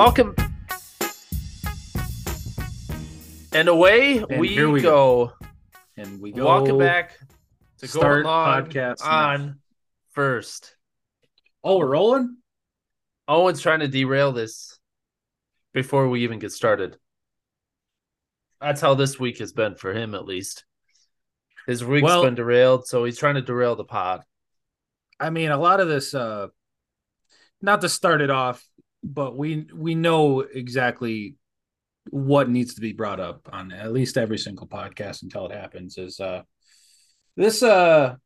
And away we Welcome. And away And we, here we go. and we go Walking back to start go along podcast now. on first. Oh, we're rolling. Owen's trying to derail this before we even get started. That's how this week has been for him, at least. His week's Well- been derailed, so he's trying to derail the pod. I mean, a lot of this, uh, not to start it off, but we we know exactly what needs to be brought up on at least every single podcast until it happens. Is uh, this uh,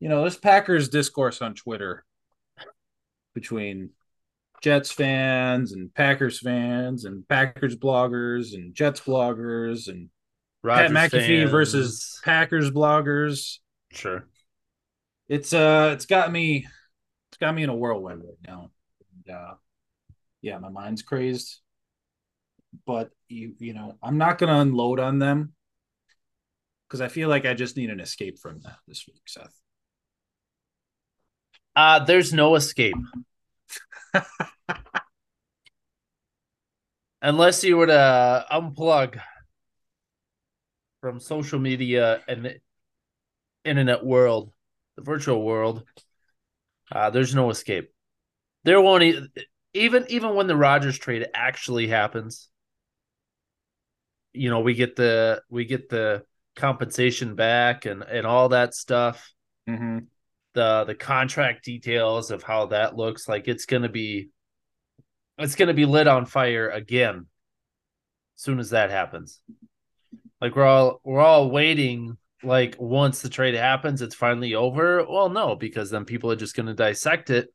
you know, this Packers discourse on Twitter between Jets fans and Packers fans and Packers bloggers and Jets bloggers and Pat Rodgers McAfee fans. versus Packers bloggers. Sure. It's uh it's got me it's got me in a whirlwind right now. And, uh yeah, my mind's crazed. But you you know, I'm not gonna unload on them because I feel like I just need an escape from that this week, Seth. Uh, there's no escape. Unless you were to unplug from social media and the internet world, the virtual world, uh, there's no escape. There won't e- even even when the Rodgers trade actually happens. You know, we get the we get the compensation back and and all that stuff Mm-hmm. the the contract details of how that looks like it's going to be it's to be lit on fire again as soon as that happens like we're all we're all waiting like once the trade happens it's finally over well no because then people are just going to dissect it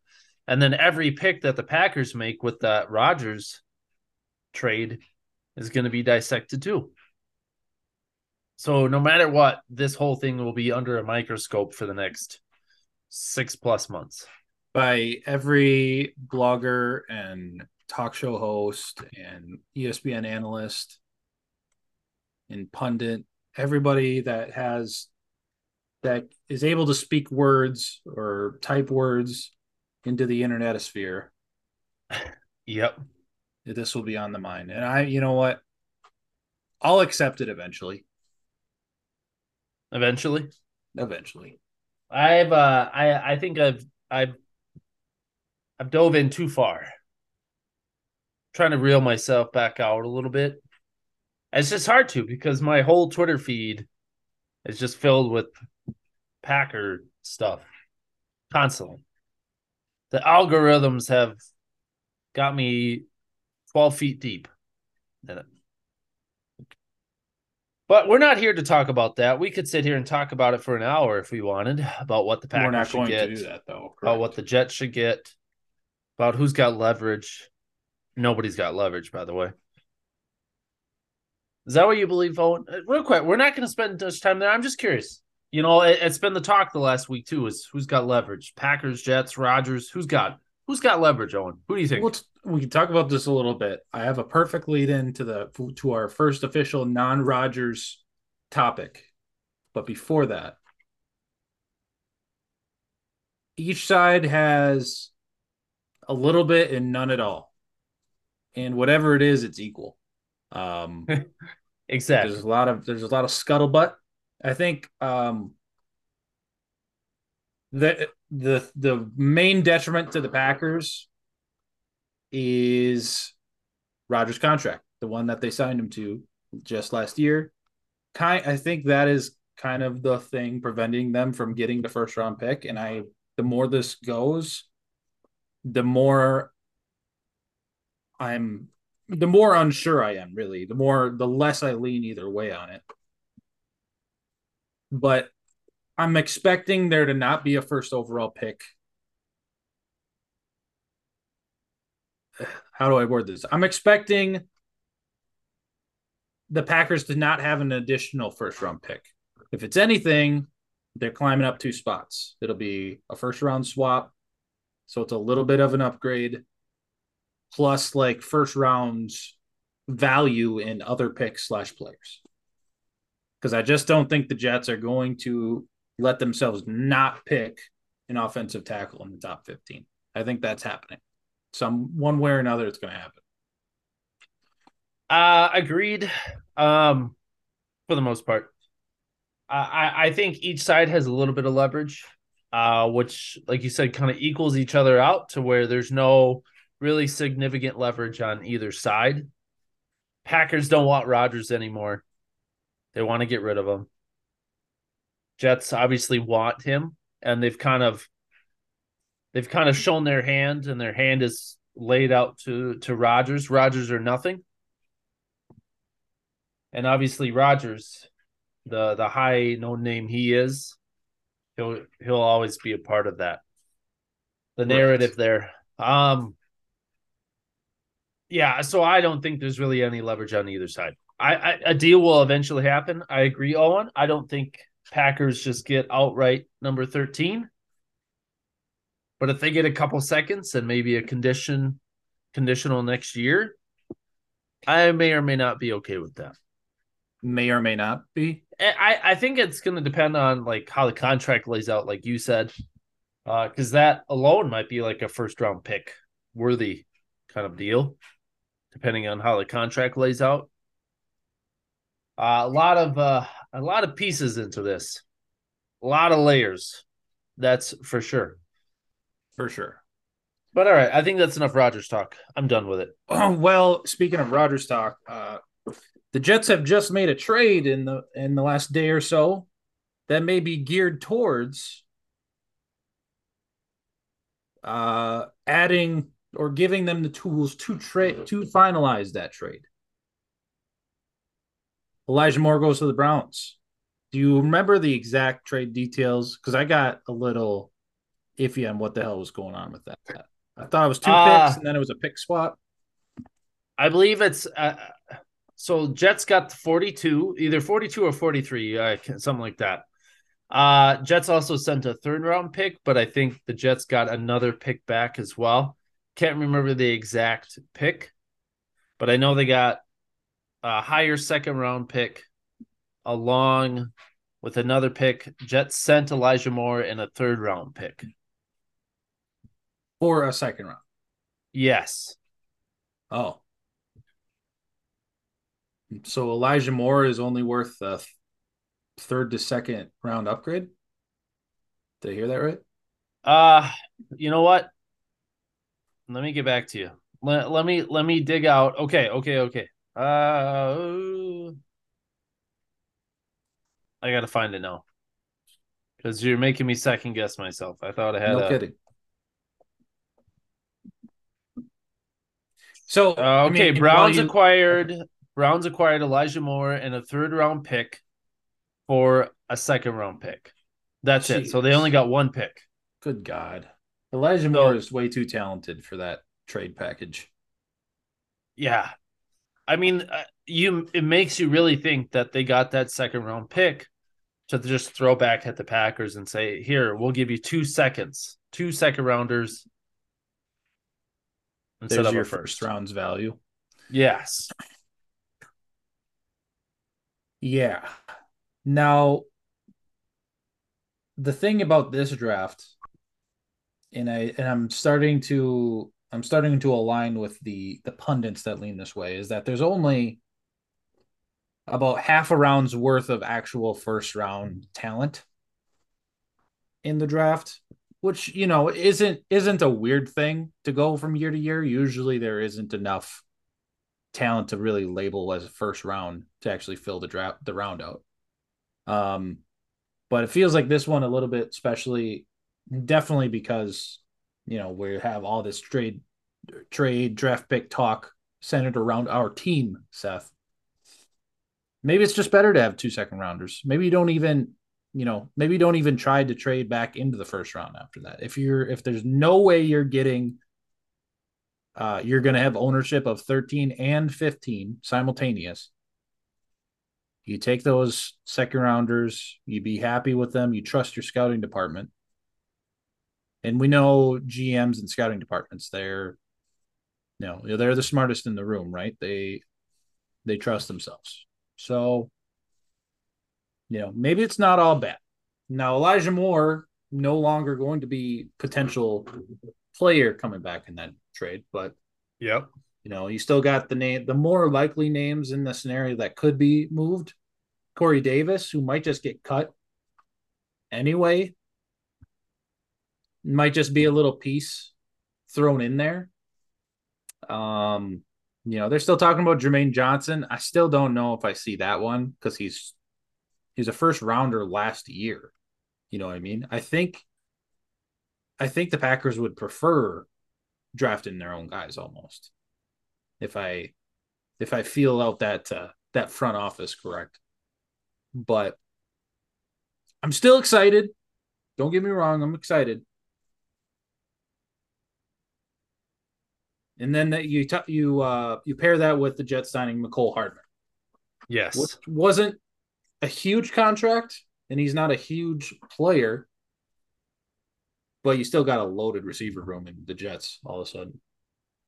and then every pick that the packers make with that Rodgers trade is going to be dissected too. So no matter what this whole thing will be under a microscope for the next six plus months. By every blogger and talk show host and ESPN analyst and pundit, everybody that has that is able to speak words or type words into the internet sphere yep this will be on the mind. And I, you know what? I'll accept it eventually. eventually Eventually. I've uh I I think I've I've I've dove in too far. trying to reel myself back out a little bit. It's just hard to because my whole Twitter feed is just filled with Packer stuff constantly. The algorithms have got me 12 feet deep. But we're not here to talk about that. We could sit here and talk about it for an hour if we wanted about what the Packers should going get, to do that though. about what the Jets should get, about who's got leverage. Nobody's got leverage, by the way. Is that what you believe, Owen? Uh, Real quick, we're not going to spend much time there. I'm just curious. You know, it, it's been the talk the last week too. Is who's got leverage? Packers, Jets, Rodgers. Who's got who's got leverage? Owen, who do you think? Well, t- we can talk about this a little bit. I have a perfect lead in to the to our first official non-Rodgers topic. But before that, each side has a little bit and none at all. And whatever it is, it's equal. Um exactly. there's a lot of there's a lot of scuttlebutt. I think um the the the main detriment to the Packers is Rodgers' contract, the one that they signed him to just last year. Kind I think that is kind of the thing preventing them from getting the first round pick. And I the more this goes, the more I'm the more unsure I am, really, the more the less I lean either way on it. But I'm expecting there to not be a first overall pick. How do I word this? I'm expecting the Packers to not have an additional first round pick. If it's anything, they're climbing up two spots. It'll be a first round swap. So it's a little bit of an upgrade plus like first rounds value in other picks slash players. Because I just don't think the Jets are going to let themselves not pick an offensive tackle in the top 15. I think that's happening. Some one way or another, it's going to happen. Uh agreed. Um for the most part. I I think each side has a little bit of leverage, uh, which, like you said, kind of equals each other out to where there's no really significant leverage on either side. Packers don't want Rodgers anymore. They want to get rid of him. Jets obviously want him, and they've kind of they've kind of shown their hand, and their hand is laid out to to Rodgers. Rodgers or nothing. And obviously Rodgers, the the high no name he is, he'll he'll always be a part of that. The narrative right. there. Um yeah, so I don't think there's really any leverage on either side. I, I a deal will eventually happen. I agree, Owen. I don't think Packers just get outright number 13. But if they get a couple seconds and maybe a condition conditional next year, I may or may not be okay with that. May or may not be. I, I think it's going to depend on like how the contract lays out, like you said, because uh, that alone might be like a first round pick worthy kind of deal, depending on how the contract lays out. Uh, a lot of uh, a lot of pieces into this, a lot of layers. That's for sure. For sure. But all right, I think that's enough Rodgers talk. I'm done with it. Oh, well, speaking of Rodgers talk, uh, the Jets have just made a trade in the in the last day or so that may be geared towards uh, adding or giving them the tools to trade to finalize that trade. Elijah Moore goes to the Browns. Do you remember the exact trade details? Because I got a little iffy on what the hell was going on with that. I thought it was two uh, picks and then it was a pick swap. I believe it's uh, so Jets got 42, either 42 or 43, uh, something like that. Uh, Jets also sent a third round pick, but I think the Jets got another pick back as well. Can't remember the exact pick, but I know they got a higher second round pick along with another pick. Jets sent Elijah Moore and a third round pick. Or a second round. Yes. Oh. So Elijah Moore is only worth a third to second round upgrade. Did I hear that right? Uh, you know what? Let me get back to you. Let, let me let me dig out. Okay, okay, okay. Uh I gotta find it now. Because you're making me second guess myself. I thought I had no a... kidding. So uh, okay, I mean, Browns you... acquired Browns acquired Elijah Moore and a third round pick for a second round pick. That's Jeez. it. So they only got one pick. Good God. Elijah so, Moore is way too talented for that trade package. Yeah. I mean, uh, you it makes you really think that they got that second round pick to just throw back at the Packers and say, "Here, we'll give you 2 seconds, two second rounders instead There's of your first round's value." Yes. Yeah. Now, the thing about this draft, and I and I'm starting to I'm starting to align with the the pundits that lean this way, is that there's only about half a round's worth of actual first round talent in the draft which you know isn't isn't a weird thing to go from year to year usually there isn't enough talent to really label as a first round to actually fill the draft the round out. Um, but it feels like this one a little bit, especially definitely because you know we have all this trade trade draft pick talk centered around our team, Seth. Maybe it's just better to have two second rounders. Maybe you don't even, you know, maybe you don't even try to trade back into the first round after that. If you're if there's no way you're getting uh, you're going to have ownership of 13 and 15 simultaneous. You take those second rounders, you be happy with them, you trust your scouting department. And we know GMs and scouting departments, they're you know, they're the smartest in the room, right? They they trust themselves. So, you know, maybe it's not all bad. Now Elijah Moore no longer going to be potential player coming back in that trade, but yep, You know, you still got the name, the more likely names in the scenario that could be moved. Corey Davis, who might just get cut anyway, might just be a little piece thrown in there. Um, you know, they're still talking about Jermaine Johnson. I still don't know if I see that one because he's he's a first rounder last year. You know what I mean? I think I think the Packers would prefer drafting their own guys almost. If I if I feel out that uh, that front office correct. But I'm still excited. Don't get me wrong, I'm excited. And then that you t- you uh you pair that with the Jets signing Mecole Hardman. Yes. Which wasn't a huge contract and he's not a huge player, but you still got a loaded receiver room in the Jets all of a sudden.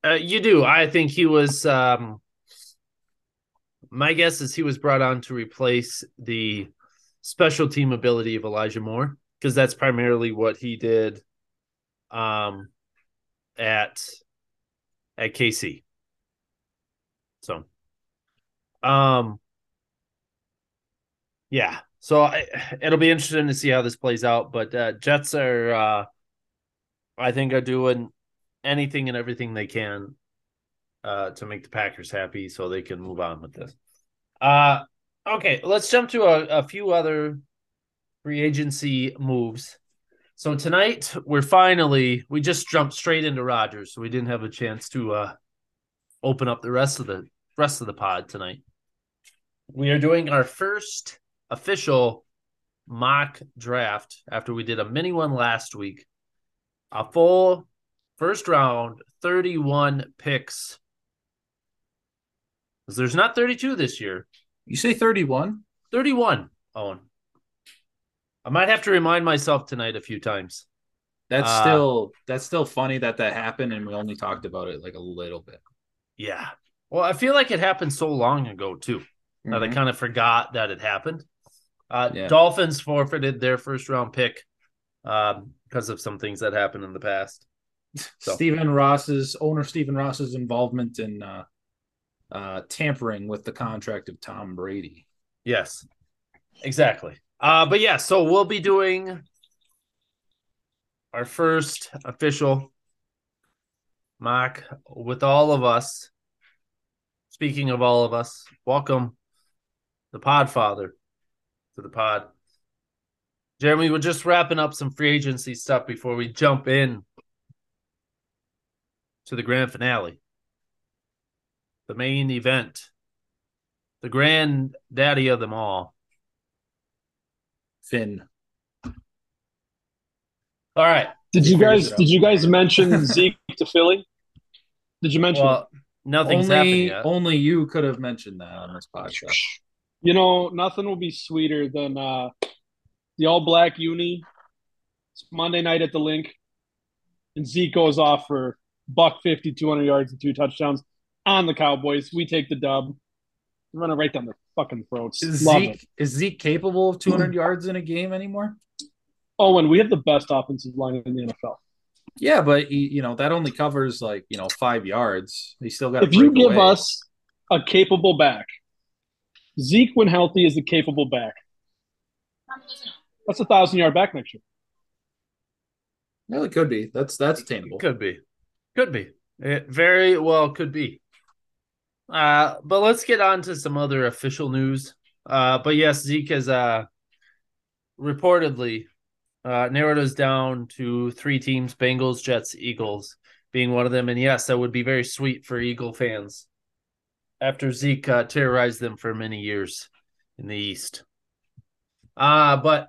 Uh, you do. I think he was. Um, my guess is he was brought on to replace the special team ability of Elijah Moore because that's primarily what he did. Um, at at KC. So, um, yeah. So I, it'll be interesting to see how this plays out. But uh, Jets are, uh, I think, are doing anything and everything they can uh, to make the Packers happy, so they can move on with this. Uh, okay, let's jump to a, a few other free agency moves. So tonight we're finally we just jumped straight into Rodgers, so we didn't have a chance to uh, open up the rest of the rest of the pod tonight. We are doing our first official mock draft after we did a mini one last week. A full first round, 31 picks. There's not 32 this year. You say 31? 31, Owen. I might have to remind myself tonight a few times. That's uh, still that's still funny that that happened and we only talked about it like a little bit. Yeah. Well, I feel like it happened so long ago too. Mm-hmm. That I kind of forgot that it happened. Uh, yeah. Dolphins forfeited their first round pick um, because of some things that happened in the past. So. Stephen Ross's owner, Stephen Ross's involvement in uh, uh, tampering with the contract of Tom Brady. Yes, exactly. Uh, but yeah, so we'll be doing our first official mock with all of us. Speaking of all of us, welcome the Podfather to the pod. Jeremy, we're just wrapping up some free agency stuff before we jump in to the grand finale, the main event, the granddaddy of them all. Finn. All right. Did you guys did you guys mention Zeke to Philly? Did you mention well, nothing's only, happened yet. Only you could have mentioned that on this podcast. You know, nothing will be sweeter than uh, the all black uni. It's Monday night at the Linc, and Zeke goes off for buck 50, 200 yards and two touchdowns on the Cowboys. We take the dub. Run it right down their fucking throats. Is Zeke, is Zeke capable of 200 hmm. yards in a game anymore? Oh, and we have the best offensive line in the NFL. Yeah, but he, you know that only covers like you know five yards. He still got. If you give away. us a capable back, Zeke, when healthy, is a capable back. That's a thousand yard back next year. Well, it could be. That's that's attainable. Could be. Could be. It very well could be. Uh, but let's get on to some other official news. Uh, but yes, Zeke has uh reportedly uh narrowed us down to three teams: Bengals, Jets, Eagles, being one of them. And yes, that would be very sweet for Eagle fans after Zeke uh, terrorized them for many years in the East. Uh but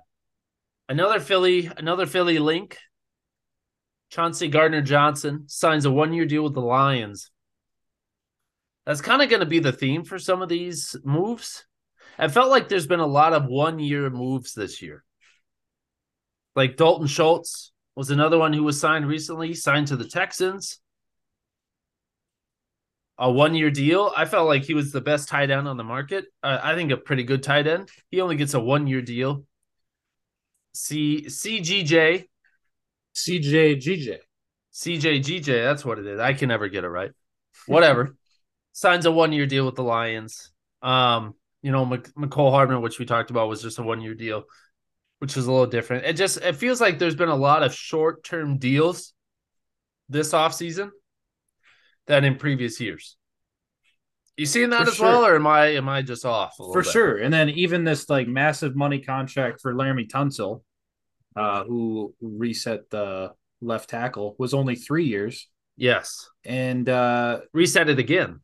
another Philly, another Philly link Chauncey Gardner Johnson signs a one year deal with the Lions. That's kind of going to be the theme for some of these moves. I felt like there's been a lot of one year moves this year. Like Dalton Schultz was another one who was signed recently, signed to the Texans. A one year deal. I felt like he was the best tight end on the market. Uh, I think a pretty good tight end. He only gets a one year deal. C CGJ CJ GJ. CJ GJ, that's what it is. I can never get it right. Whatever. signs a one year deal with the Lions. Um, you know, Mecole Hardman, which we talked about, was just a one year deal, which is a little different. It just it feels like there's been a lot of short term deals this offseason than in previous years. You seeing that For as sure. well, or am I am I just off? a little for bit? sure. And then even this like massive money contract for Laremy Tunsil, uh, who reset the left tackle, was only three years. Yes. And uh, Reset it again.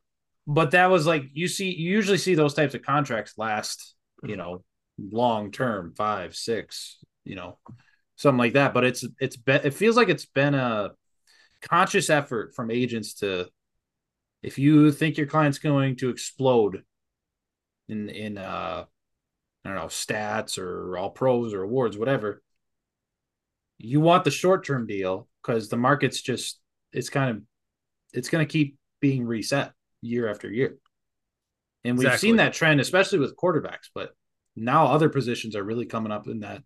But that was like you see you usually see those types of contracts last, you know, long term, five, six, you know, something like that. But it's it's been it feels like it's been a conscious effort from agents to if you think your client's going to explode in in uh I don't know, stats or all pros or awards, whatever. You want the short term deal because the market's just it's kind of it's going to keep being reset year after year. And we've Exactly. seen that trend, especially with quarterbacks, but now other positions are really coming up in that.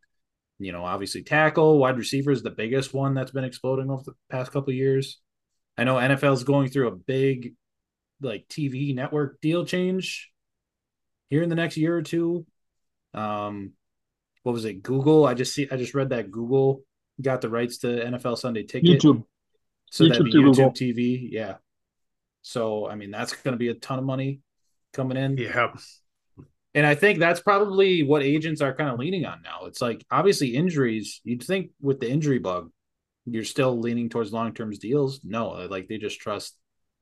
You know, obviously tackle, wide receiver is the biggest one that's been exploding over the past couple years. I know NFL is going through a big like TV network deal change here in the next year or two. Um, what was it? Google. I just see. I just read that Google got the rights to NFL Sunday Ticket. YouTube. So that'd YouTube be YouTube Google. TV. Yeah. So I mean, that's going to be a ton of money coming in. Yeah. And I think that's probably what agents are kind of leaning on now. It's like obviously injuries. You'd think with the injury bug, you're still leaning towards long term deals. No, like they just trust.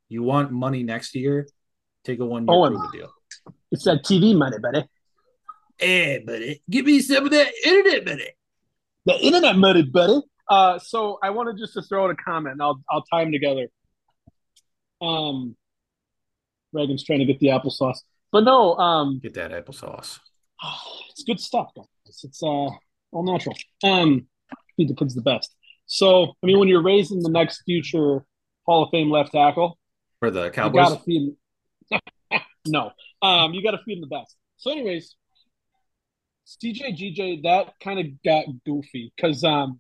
You want money next year, take a one year Owen. prove deal. It's that TV money, buddy. Hey, buddy, give me some of that internet money. The internet money, buddy. Uh, so I wanted just to throw out a comment. And I'll I'll tie them together. Um, Reagan's trying to get the applesauce, but no. Um, Get that applesauce. it's good stuff, guys. It's uh all natural. Um, feed the kids the best. So I mean, when you're raising the next future Hall of Fame left tackle, For the you Cowboys. gotta feed. no, um, you gotta feed them the best. So, anyways, CJ GJ that kind of got goofy because um,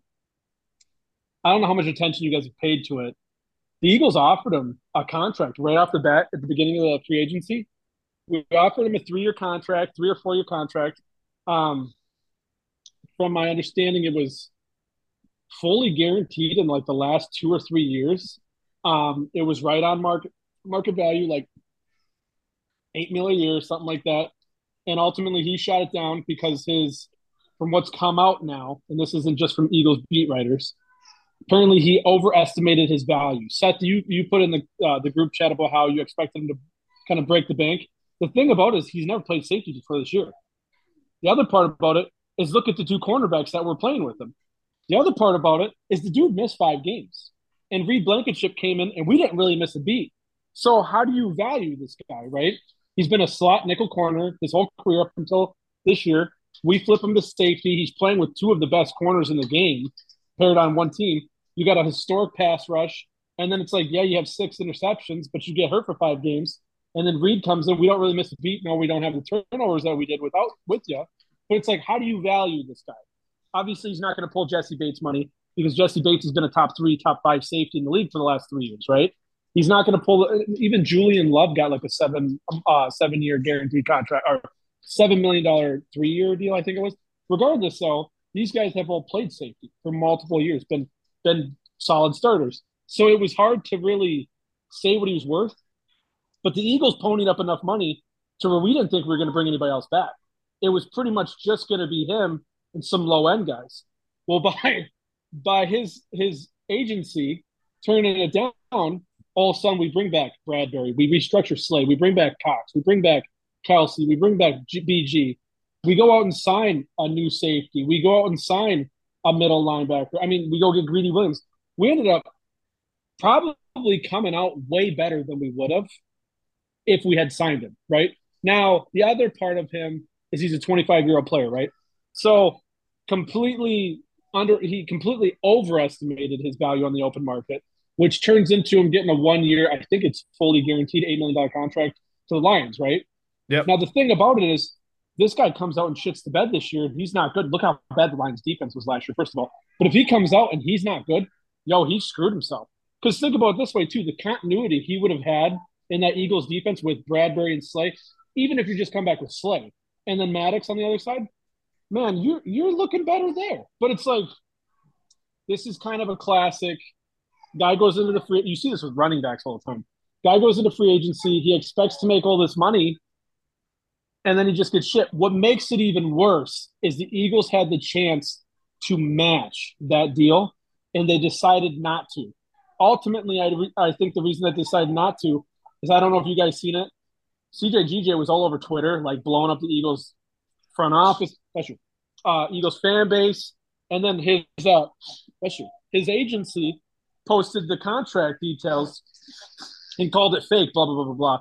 I don't know how much attention you guys have paid to it. The Eagles offered him a contract right off the bat at the beginning of the free agency. We offered him a three-year contract, three or four-year contract. Um, from my understanding, it was fully guaranteed in like the last two or three years. Um, it was right on market market value, like eight million a year, something like that. And ultimately, he shot it down because his, from what's come out now, and this isn't just from Eagles beat writers. Apparently, he overestimated his value. Seth, you you put in the uh, the group chat about how you expect him to kind of break the bank. The thing about it is he's never played safety before this year. The other part about it is look at the two cornerbacks that were playing with him. The other part about it is the dude missed five games, and Reed Blankenship came in, and we didn't really miss a beat. So how do you value this guy, right? He's been a slot nickel corner his whole career up until this year. We flip him to safety. He's playing with two of the best corners in the game paired on one team. You got a historic pass rush, and then it's like, yeah, you have six interceptions, but you get hurt for five games. And then Reed comes in. We don't really miss a beat. No, we don't have the turnovers that we did without with you. But it's like, how do you value this guy? Obviously, he's not going to pull Jessie Bates money because Jessie Bates has been a top three, top five safety in the league for the last three years, right? He's not going to pull. Even Julian Love got like a seven, uh, seven year guaranteed contract or seven million dollar three year deal, I think it was. Regardless, though, these guys have all played safety for multiple years, been been solid starters. So it was hard to really say what he was worth. But the Eagles ponied up enough money to where we didn't think we were going to bring anybody else back. It was pretty much just going to be him and some low end guys. Well, by by his his agency turning it down, all of a sudden we bring back Bradbury, we restructure Slay, we bring back Cox, we bring back Kelce, we bring back G- BG, we go out and sign a new safety, we go out and sign a middle linebacker. I mean, we go get Greedy Williams. We ended up probably coming out way better than we would have if we had signed him, right? Now, the other part of him is he's a 25 year old player, right? So completely under he completely overestimated his value on the open market, which turns into him getting a one year, I think it's fully guaranteed eight million dollar contract to the Lions, right? Yep. Now the thing about it is this guy comes out and shits the bed this year, and he's not good. Look how bad the Lions defense was last year, first of all. But if he comes out and he's not good, yo, he screwed himself. Because think about it this way too: the continuity he would have had in that Eagles defense with Bradbury and Slay, even if you just come back with Slay and then Maddox on the other side, man, you're you're looking better there. But it's like this is kind of a classic. Guy goes into the free. You see this with running backs all the time. Guy goes into free agency. He expects to make all this money, and then he just gets shit. What makes it even worse is the Eagles had the chance to match that deal, and they decided not to. Ultimately, I, I think the reason they decided not to is I don't know if you guys seen it. CJ GJ was all over Twitter, like blowing up the Eagles front office, uh, Eagles fan base, and then his uh, his agency posted the contract details and called it fake. Blah blah blah blah blah.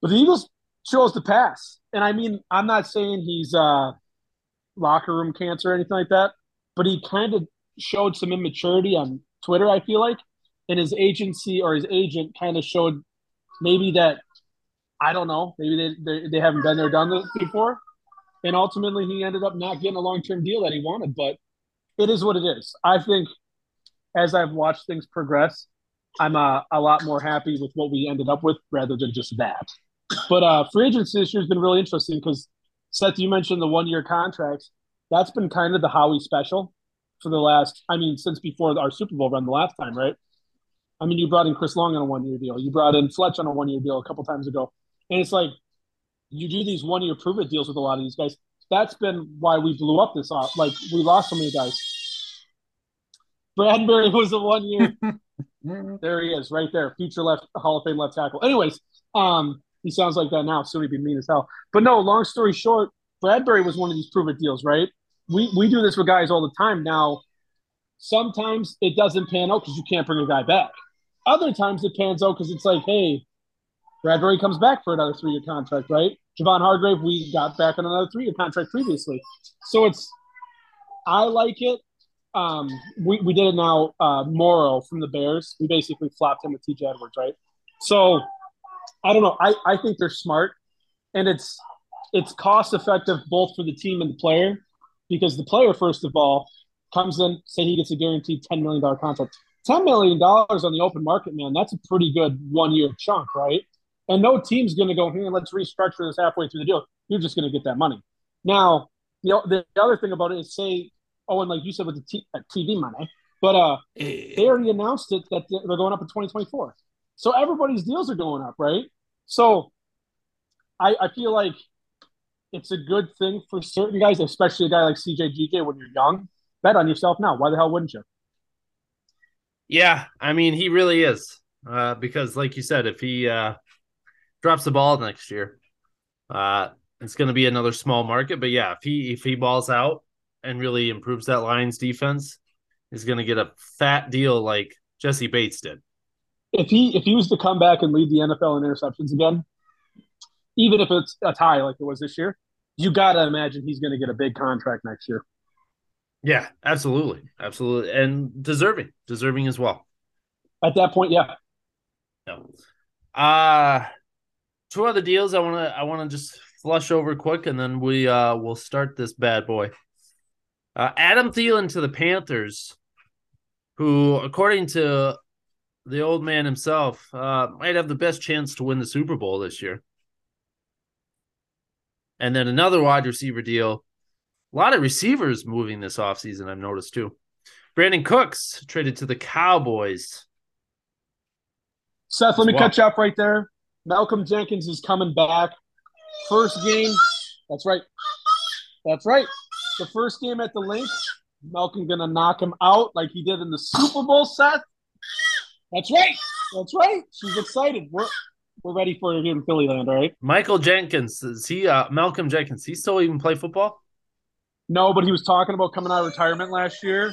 But the Eagles chose to pass, and I mean, I'm not saying he's uh, locker room cancer or anything like that, but he kind of showed some immaturity on Twitter. I feel like, and his agency or his agent kind of showed maybe that I don't know, maybe they, they, they haven't been there, done this before. And ultimately, he ended up not getting a long term deal that he wanted. But it is what it is. I think as I've watched things progress, I'm uh, a lot more happy with what we ended up with rather than just that. But uh, free agency this year has been really interesting because Seth, you mentioned the one year contracts. That's been kind of the Howie special for the last, I mean, since before our Super Bowl run the last time, right? I mean, you brought in Chris Long on a one year deal. You brought in Fletch on a one year deal a couple times ago. And it's like you do these one year prove it deals with a lot of these guys. That's been why we blew up this off. Like we lost so many guys. Bradbury was a one year. there he is, right there, future left Hall of Fame left tackle. Anyways, um, he sounds like that now. Soon he'd be mean as hell. But no, long story short, Bradbury was one of these prove it deals, right? We we do this with guys all the time now. Sometimes it doesn't pan out because you can't bring a guy back. Other times it pans out because it's like, hey, Bradbury comes back for another three year contract, right? Javon Hargrave, we got back on another three year contract previously. So it's, I like it. Um, we, we did it now. Uh, Morrow from the Bears, we basically flopped him with TJ Edwards, right? So I don't know. I, I think they're smart and it's, it's cost effective both for the team and the player because the player, first of all, comes in, say he gets a guaranteed $10 million contract. $10 million on the open market, man, that's a pretty good one year chunk, right? And no team's going to go, here, let's restructure this halfway through the deal. You're just going to get that money. Now, you know, the, the, other thing about it is say, oh, and like you said with the t- uh, TV money, but uh, they already announced it that they're going up in 2024. So everybody's deals are going up, right? So I, I feel like it's a good thing for certain guys, especially a guy like CJ GJ when you're young. Bet on yourself now. Why the hell wouldn't you? Yeah, I mean, he really is. Uh, because, like you said, if he uh, drops the ball next year, uh, it's going to be another small market. But yeah, if he if he balls out and really improves that Lions defense, he's going to get a fat deal like Jessie Bates did. If he if he was to come back and lead the NFL in interceptions again, even if it's a tie like it was this year, you got to imagine he's going to get a big contract next year. Yeah, absolutely, absolutely, and deserving, deserving as well. At that point, yeah. No. Uh two other deals I want to I want to just flush over quick, and then we uh will start this bad boy. Uh, Adam Thielen to the Panthers, who, according to the old man himself, uh, might have the best chance to win the Super Bowl this year. And then another wide receiver deal. A lot of receivers moving this offseason, I've noticed too. Brandin Cooks traded to the Cowboys. Seth, let me cut you off right there. Malcolm Jenkins is coming back. First game. That's right. That's right. The first game at the Linc. Malcolm gonna knock him out like he did in the Super Bowl set. That's right. That's right. She's excited. We're we're ready for it here in Philly land, all right? Michael Jenkins. Is he uh Malcolm Jenkins? He still even play football? No, but he was talking about coming out of retirement last year.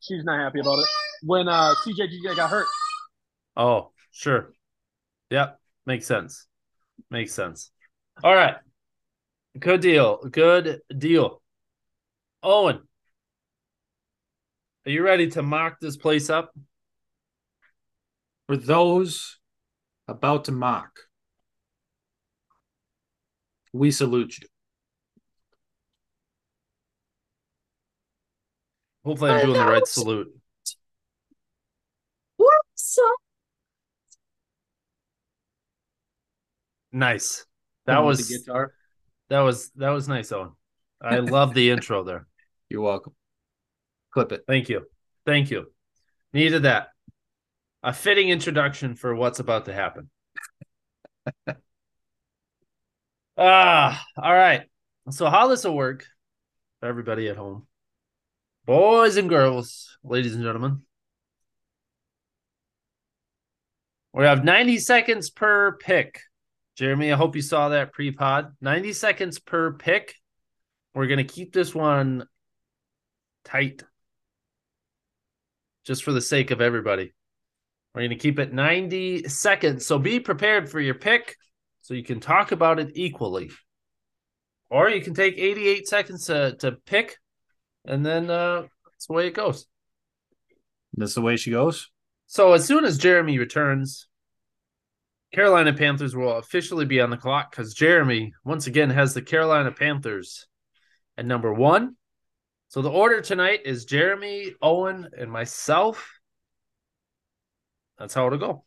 She's not happy about it. When uh CJ got hurt. Oh, sure. Yep, makes sense. Makes sense. All right. Good deal. Good deal. Owen, are you ready to mock this place up? For those about to mock, we salute you. Hopefully, I'm doing the right salute. Nice. That Come with was the guitar. that was that was nice, Owen. I love the intro there. You're welcome. Clip it. Thank you. Thank you. Needed that. A fitting introduction for what's about to happen. ah, all right. So how this will work for everybody at home. Boys and girls, ladies and gentlemen. We have 90 seconds per pick. Jeremy, I hope you saw that pre-pod. 90 seconds per pick. We're going to keep this one tight just for the sake of everybody. We're going to keep it 90 seconds. So be prepared for your pick so you can talk about it equally. Or you can take 88 seconds to, to pick, and then uh, that's the way it goes. That's the way she goes. So as soon as Jeremy returns, Carolina Panthers will officially be on the clock because Jeremy once again has the Carolina Panthers at number one. So the order tonight is Jeremy, Owen, and myself. That's how it'll go.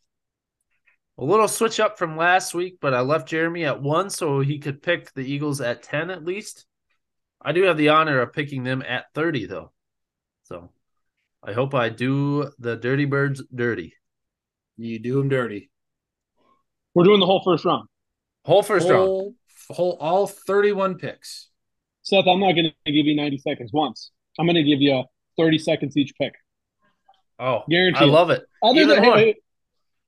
A little switch up from last week, but I left Jeremy at one so he could pick the Eagles at 10 at least. I do have the honor of picking them at 30, though. So I hope I do the Dirty Birds dirty. You do them dirty. We're doing the whole first round. Whole first round. whole, whole, all 31 picks. Seth, I'm not going to give you 90 seconds once. I'm going to give you 30 seconds each pick. Oh, Guaranteed. I love it. Other Even than hey,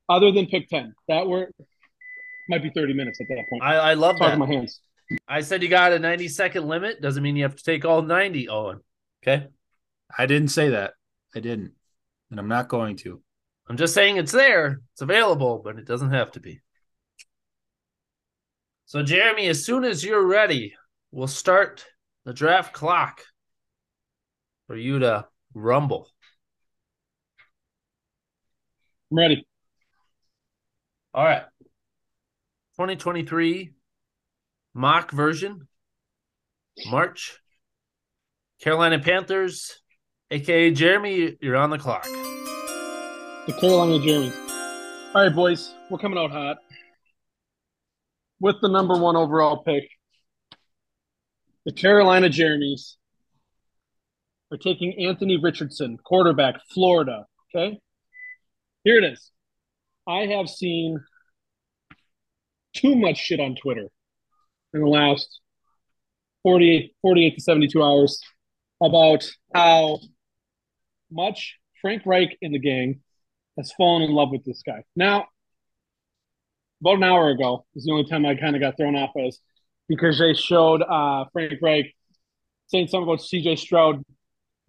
other than pick 10. That were might be 30 minutes at that point. I, I love Talking that. my hands. I said you got a 90 second limit. Doesn't mean you have to take all 90, Owen. Okay. I didn't say that. I didn't. And I'm not going to. I'm just saying it's there. It's available, but it doesn't have to be. So, Jeremy, as soon as you're ready, we'll start the draft clock for you to rumble. I'm ready. All right. 2023 mock version, March. Carolina Panthers, aka Jeremy, you're on the clock. The Carolina Jeremy. All right, boys, we're coming out hot with the number one overall pick. The Carolina Jeremys are taking Anthony Richardson, quarterback, Florida. Okay, here it is. I have seen too much shit on Twitter in the last 48, 48 to 72 hours about how much Frank Reich and the gang has fallen in love with this guy. Now, about an hour ago is the only time I kind of got thrown off as because they showed uh, Frank Reich saying something about CJ Stroud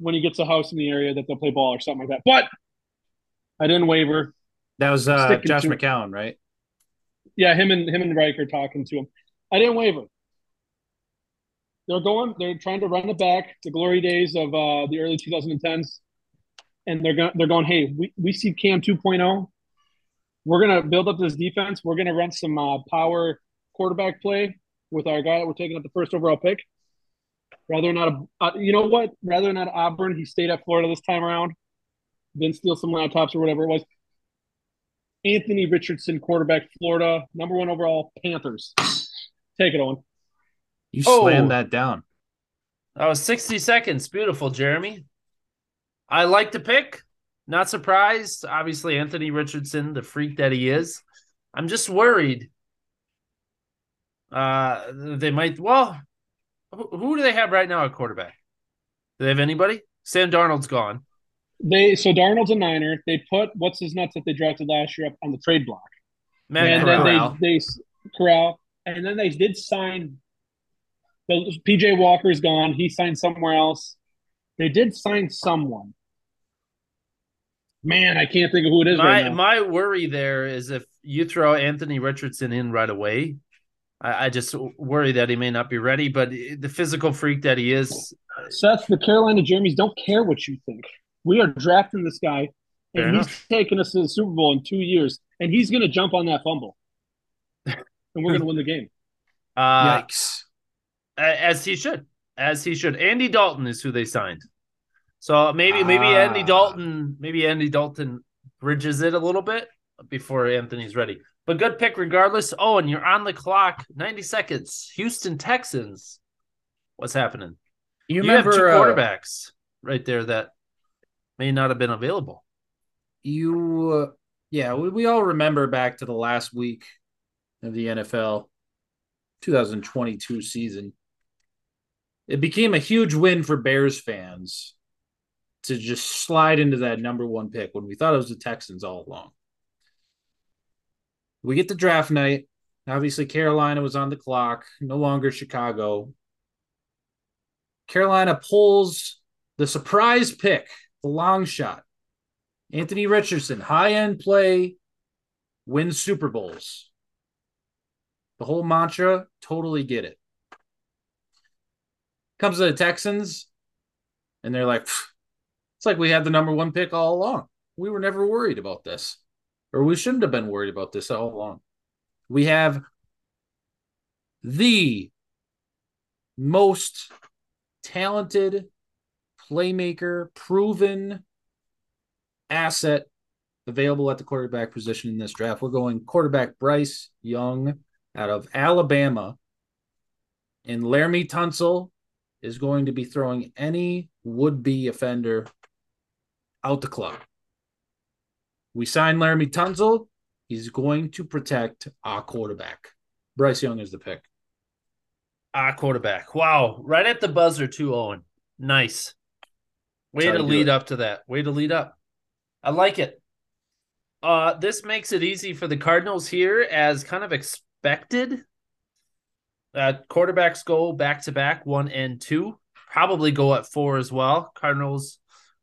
when he gets a house in the area that they'll play ball or something like that. But I didn't waver. That was uh, Josh to. McCown, right? Yeah, him and him and are talking to him. I didn't waver. They're going. They're trying to run it back, the glory days of uh, the early 2010s, and they're going. They're going. Hey, we, we see Cam 2.0. We're gonna build up this defense. We're gonna run some uh, power quarterback play with our guy that we're taking at the first overall pick. Rather not a, uh, you know what? Rather not Auburn, he stayed at Florida this time around. Didn't steal some laptops or whatever it was. Anthony Richardson, quarterback, Florida, number one overall, Panthers. Take it, on. You Oh. slammed that down. That was 60 seconds. Beautiful, Jeremy. I like the pick. Not surprised. Obviously, Anthony Richardson, the freak that he is. I'm just worried. Uh, they might. Well, who, who do they have right now at quarterback? Do they have anybody? Sam Darnold's gone. They so Darnold's a Niner. They put what's his nuts that they drafted last year up on the trade block, Matt and Corral. then they they corral, and then they did sign. The PJ Walker's gone. He signed somewhere else. They did sign someone. Man, I can't think of who it is my right now. my worry there is if you throw Anthony Richardson in right away, I, I just worry that he may not be ready. But the physical freak that he is, Seth, the Carolina Jeremys don't care what you think. We are drafting this guy, Fair and he's enough. taking us to the Super Bowl in two years, and he's going to jump on that fumble, and we're going to win the game. uh, Yikes. As he should, as he should. Andy Dalton is who they signed. So maybe maybe Andy Ah. Dalton maybe Andy Dalton bridges it a little bit before Anthony's ready. But good pick regardless. Oh, and you're on the clock. 90 seconds. Houston Texans. What's happening? You You, have remember two uh, quarterbacks right there that may not have been available. you uh, yeah we, we all remember back to the last week of the nfl 2022 season. It became a huge win for bears fans to just slide into that number one pick when we thought it was the texans all along. We get the draft night. Obviously carolina was on the clock no longer chicago. Carolina pulls the surprise pick the long shot Anthony Richardson, high end play, wins Super Bowls. The whole mantra, totally get it. Comes to the Texans, and they're like, "Pff, it's like we had the number one pick all along. We were never worried about this, or we shouldn't have been worried about this all along. We have the most talented playmaker, proven asset available at the quarterback position in this draft. We're going quarterback Bryce Young out of Alabama. And Laremy Tunsil is going to be throwing any would be offender out the club. We signed Laremy Tunsil. He's going to protect our quarterback. Bryce Young is the pick. Ah, quarterback. Wow. Right at the buzzer, too, Owen. Nice. Way That's to lead it. up to that. Way to lead up. I like it. Uh, this makes it easy for the Cardinals here, as kind of expected. Uh, quarterbacks go back to back, one and two. Probably go at four as well. Cardinals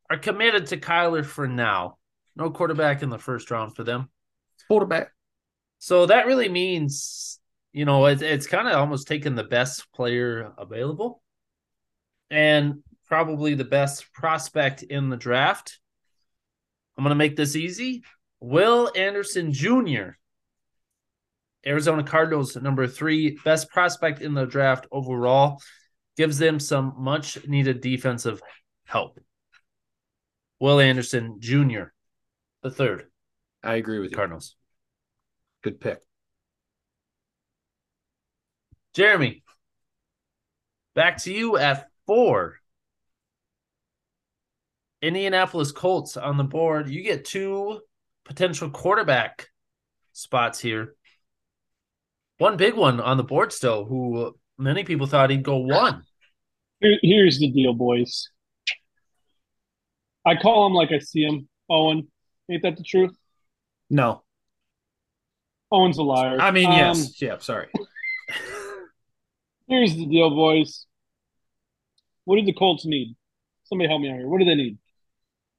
are committed to Kyler for now. No quarterback in the first round for them. Quarterback. So that really means, you know, it, it's kind of almost taking the best player available and probably the best prospect in the draft. I'm going to make this easy. Will Anderson Jr., Arizona Cardinals, number three, best prospect in the draft overall, gives them some much needed defensive help. Will Anderson Jr., the third, I agree with you. Cardinals. Good pick. Jeremy, back to you at four. Indianapolis Colts on the board. You get two potential quarterback spots here. One big one on the board still, who many people thought he'd go one. Here's the deal, boys. I call him like I see him. Owen, ain't that the truth? No. Owen's a liar. I mean, Um, yes. yeah, sorry. Here's the deal, boys. What do the Colts need? Somebody help me out here. What do they need?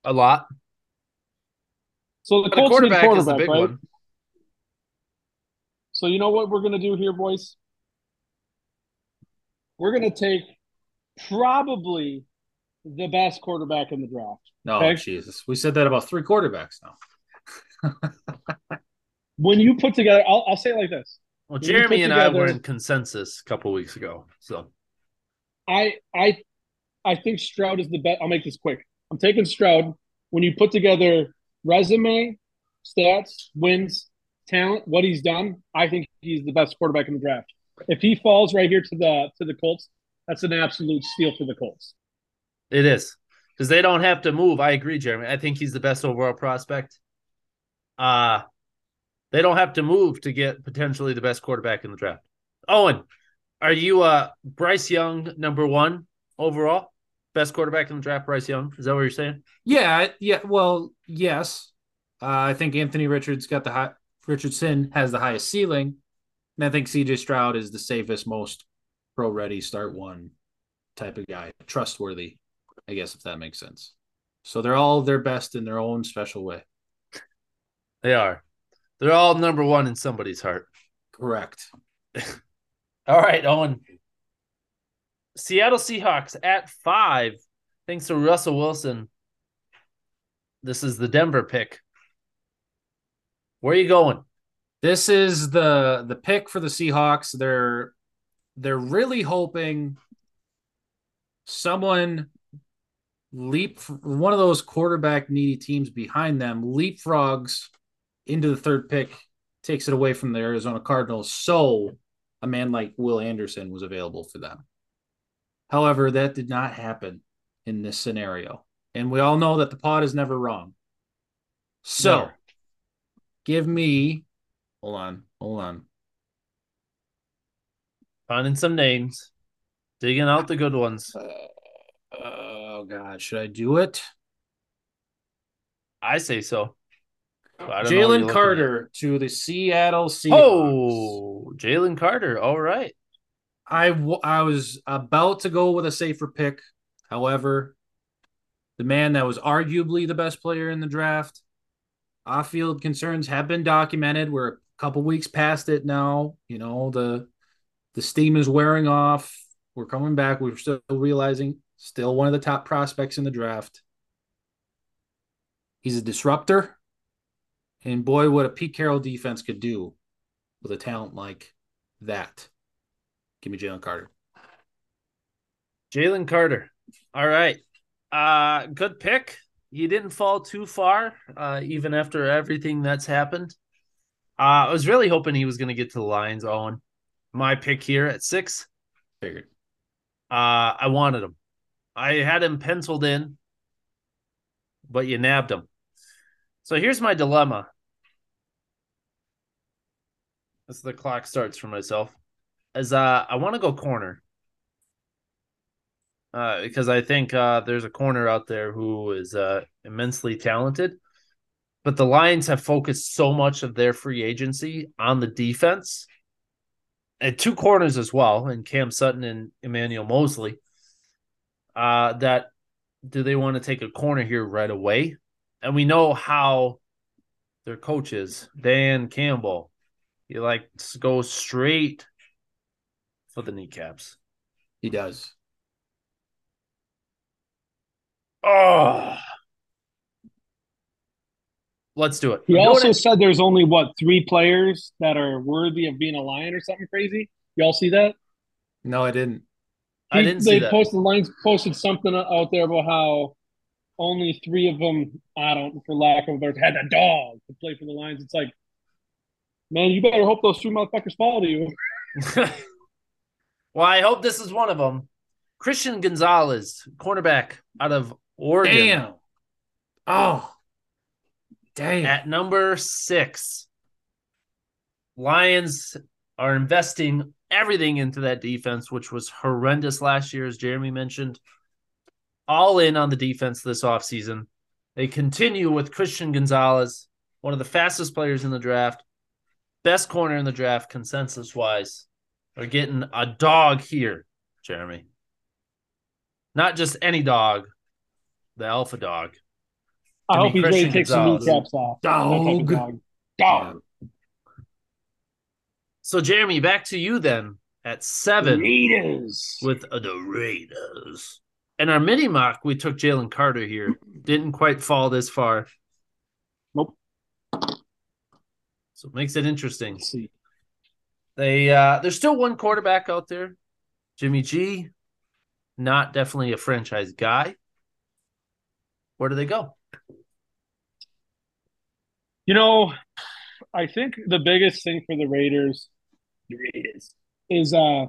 A lot. So the Colts need quarterback, quarterback, is the big right? one. So you know what we're gonna do here, boys? We're gonna take probably the best quarterback in the draft. No, Okay. Jesus. We said that about three quarterbacks now. When you put together, I'll, I'll say it like this: Well, When Jeremy put and I were in consensus a couple weeks ago. So I I I think Stroud is the best. I'll make this quick. I'm taking Stroud. When you put together resume, stats, wins, talent, what he's done, I think he's the best quarterback in the draft. If he falls right here to the to the Colts, that's an absolute steal for the Colts. it is because they don't have to move. I agree, Jeremy. I think he's the best overall prospect. Uh they don't have to move to get potentially the best quarterback in the draft. Owen, are you uh Bryce Young number one overall? Best quarterback in the draft, Bryce Young. Is that what you're saying? Yeah, yeah. Well, yes. Uh, I think Anthony Richards got the high. Richardson has the highest ceiling, and I think CJ Stroud is the safest, most pro ready start one type of guy, trustworthy. I guess if that makes sense. So they're all their best in their own special way. They are. They're all number one in somebody's heart. Correct. All right, Owen. Seattle Seahawks at five, thanks to Russell Wilson. This is the Denver pick. Where are you going? This is the the pick for the Seahawks. They're they're really hoping someone leap one of those quarterback needy teams behind them leapfrogs into the third pick takes it away from the Arizona Cardinals. So a man like Will Anderson was available for them. However, that did not happen in this scenario. And we all know that the pod is never wrong. So Never. give me, hold on, hold on. Finding some names, digging out the good ones. Uh, oh, God. Should I do it? I say so. But I don't know what you're Jalen Carter to the Seattle. Seahawks. Oh, Jalen Carter. All right. I, w- I was about to go with a safer pick. However, the man that was arguably the best player in the draft, off field concerns have been documented. We're a couple weeks past it now. You know, the the steam is wearing off. We're coming back. We're still realizing still one of the top prospects in the draft. He's a disruptor. And boy, what a Pete Carroll defense could do with a talent like that. Give me Jalen Carter. Jalen Carter. All right. Uh good pick. He didn't fall too far, uh, even after everything that's happened. Uh, I was really hoping he was gonna get to the Lions, Owen. My pick here at six. Figured. Uh, I wanted him. I had him penciled in, but you nabbed him. So here's my dilemma. As the clock starts for myself, as uh, I want to go corner, uh, because I think uh, there's a corner out there who is uh, immensely talented, but the Lions have focused so much of their free agency on the defense and two corners as well, and Cam Sutton and Emmanuel Moseley. Uh, that do they want to take a corner here right away? And we know how their coaches, Dan Campbell, he likes to go straight for the kneecaps. He does. Oh, let's do it. He I'm also it. said there's only what three players that are worthy of being a lion or something crazy. Y'all see that? No, I didn't. I didn't they see that. posted lines posted something out there about how only three of them, I don't, for lack of a better, had a dog to play for the Lions. It's like, man, you better hope those three motherfuckers follow you. well, I hope this is one of them. Christian Gonzalez, cornerback out of Oregon, Damn. Oh. Damn. at number six. Lions are investing everything into that defense, which was horrendous last year, as Jeremy mentioned. All in on the defense this offseason. They continue with Christian Gonzalez, one of the fastest players in the draft, best corner in the draft, consensus wise. They're getting a dog here, Jeremy. Not just any dog, the alpha dog. I Give hope me he's ready to take some Gonzalez. kneecaps off. Of Dog. dog. Dog. So, Jeremy, back to you then at seven. Raiders. with the Raiders. And our mini mock, we took Jalen Carter here. Didn't quite fall this far. Nope. So it makes it interesting. Let's see. They uh there's still one quarterback out there. Jimmy G, not definitely a franchise guy. Where do they go? You know, I think the biggest thing for the Raiders, the Raiders, is uh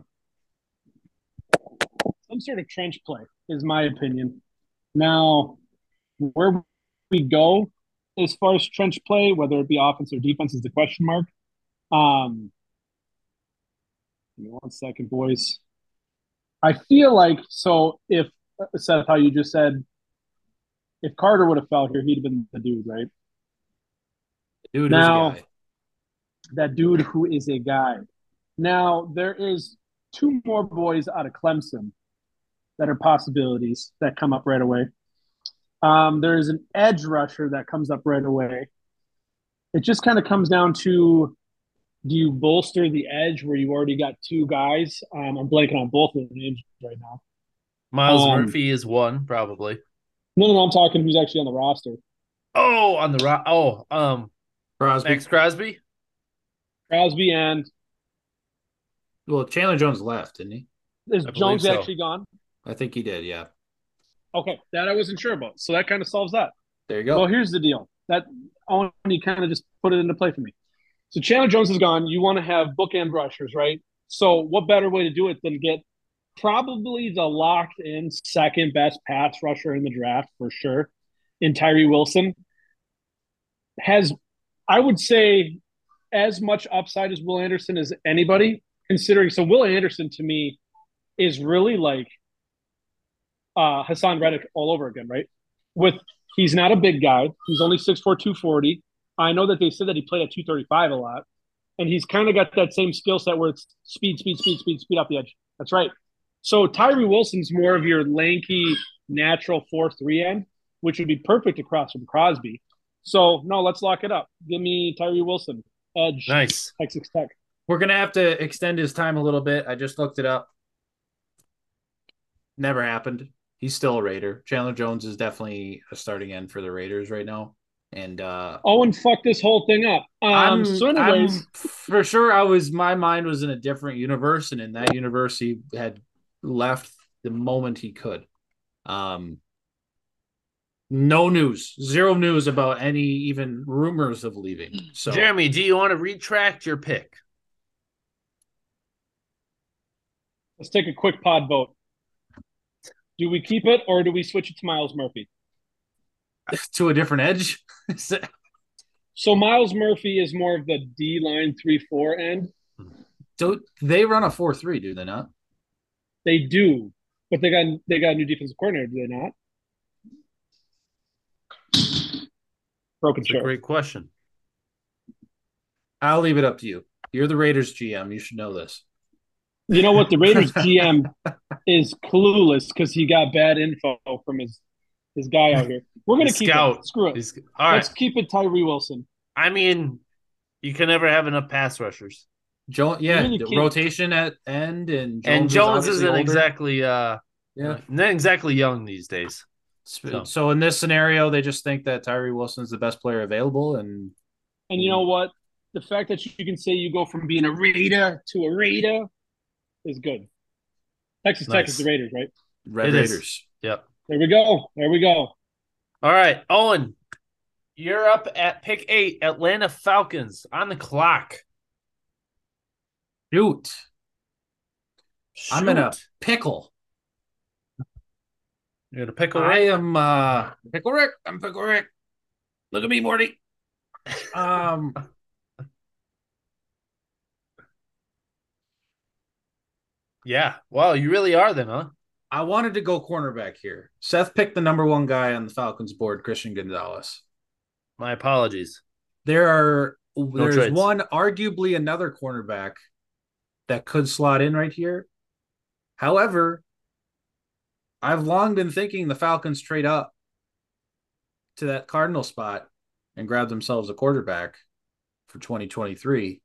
some sort of trench play, is my opinion. Now, where we go as far as trench play, whether it be offense or defense, is the question mark. Um, give me one second, boys. I feel like so if Seth, how you just said, if Carter would have fell here, he'd have been the dude, right? Dude, Now- is a guy. that dude who is a guy. Now there is two more boys out of Clemson that are possibilities that come up right away. Um, there is an edge rusher that comes up right away. It just kind of comes down to do you bolster the edge where you already got two guys? Um, I'm blanking on both of their names right now. Myles Um, Murphy is one, probably. No, no, no. I'm talking who's actually on the roster. Oh, on the rock. Oh, um, Crosby. Maxx Crosby. Crosby and Well, Chandler Jones left, didn't he? is I Jones so. actually gone? I think he did. Yeah. Okay, that I wasn't sure about. So that kind of solves that. There you go. Well, here's the deal. That only kind of just put it into play for me. So Chandler Jones is gone. You want to have bookend rushers, right? So what better way to do it than get probably the locked in second best pass rusher in the draft for sure in Tyree Wilson has I would say as much upside as Will Anderson as anybody considering so Will Anderson to me is really like uh Haason Reddick all over again, right? With he's not a big guy. He's only 6'4", 240. I know that they said that he played at 235 a lot. And he's kind of got that same skill set where it's speed, speed, speed, speed, speed off the edge. That's right. So Tyree Wilson's more of your lanky, natural 4 3 end, which would be perfect across from Crosby. So, no, let's lock it up. Give me Tyree Wilson, edge. Nice. Texas Tech. We're gonna have to extend his time a little bit. I just looked it up. Never happened. He's still a Raider. Chandler Jones is definitely a starting end for the Raiders right now. And uh Owen fucked this whole thing up. Um, I'm, so, anyways, I'm- for sure I was my mind was in a different universe, and in that universe he had left the moment he could. Um no news, zero news about any even rumors of leaving. So Jeremy, do you want to retract your pick? let's take a quick pod vote. Do we keep it or do we switch it to Myles Murphy? to a different edge. So Myles Murphy is more of the D line three four end. Do they run a four three? Do they not? They do, but they got they got a new defensive coordinator. Do they not? Broken It's a great question. I'll leave it up to you. You're the Raiders GM. You should know this. You know what? The Raiders GM is clueless because he got bad info from his his guy out here. We're gonna keep scout. it. Screw it. He's- all right. Let's keep it Tyree Wilson. I mean, you can never have enough pass rushers. Jones, yeah, really the rotation at end, and Jones and is Jones obviously isn't older. exactly uh Yeah. not exactly young these days. So, so in this scenario, they just think that Tyree Wilson is the best player available, and And you know what? The fact that you can say you go from being a Raider to a Raider is good. Texas Tech is the Raiders, right? Red It is. Raiders. Yep. There we go. There we go. All right, Owen, you're up at pick eight, Atlanta Falcons on the clock. Shoot, I'm in a pickle. You're gonna pick a I am uh pickle Rick. I'm pickle Rick. Look at me, Morty. Um, Yeah. Wow, you really are then, huh? I wanted to go cornerback here. Seth picked the number one guy on the Falcons board, Christian Gonzalez. My apologies. There are there's trades. one arguably another cornerback that could slot in right here. However, I've long been thinking the Falcons trade up to that Cardinal spot and grab themselves a quarterback for 2023.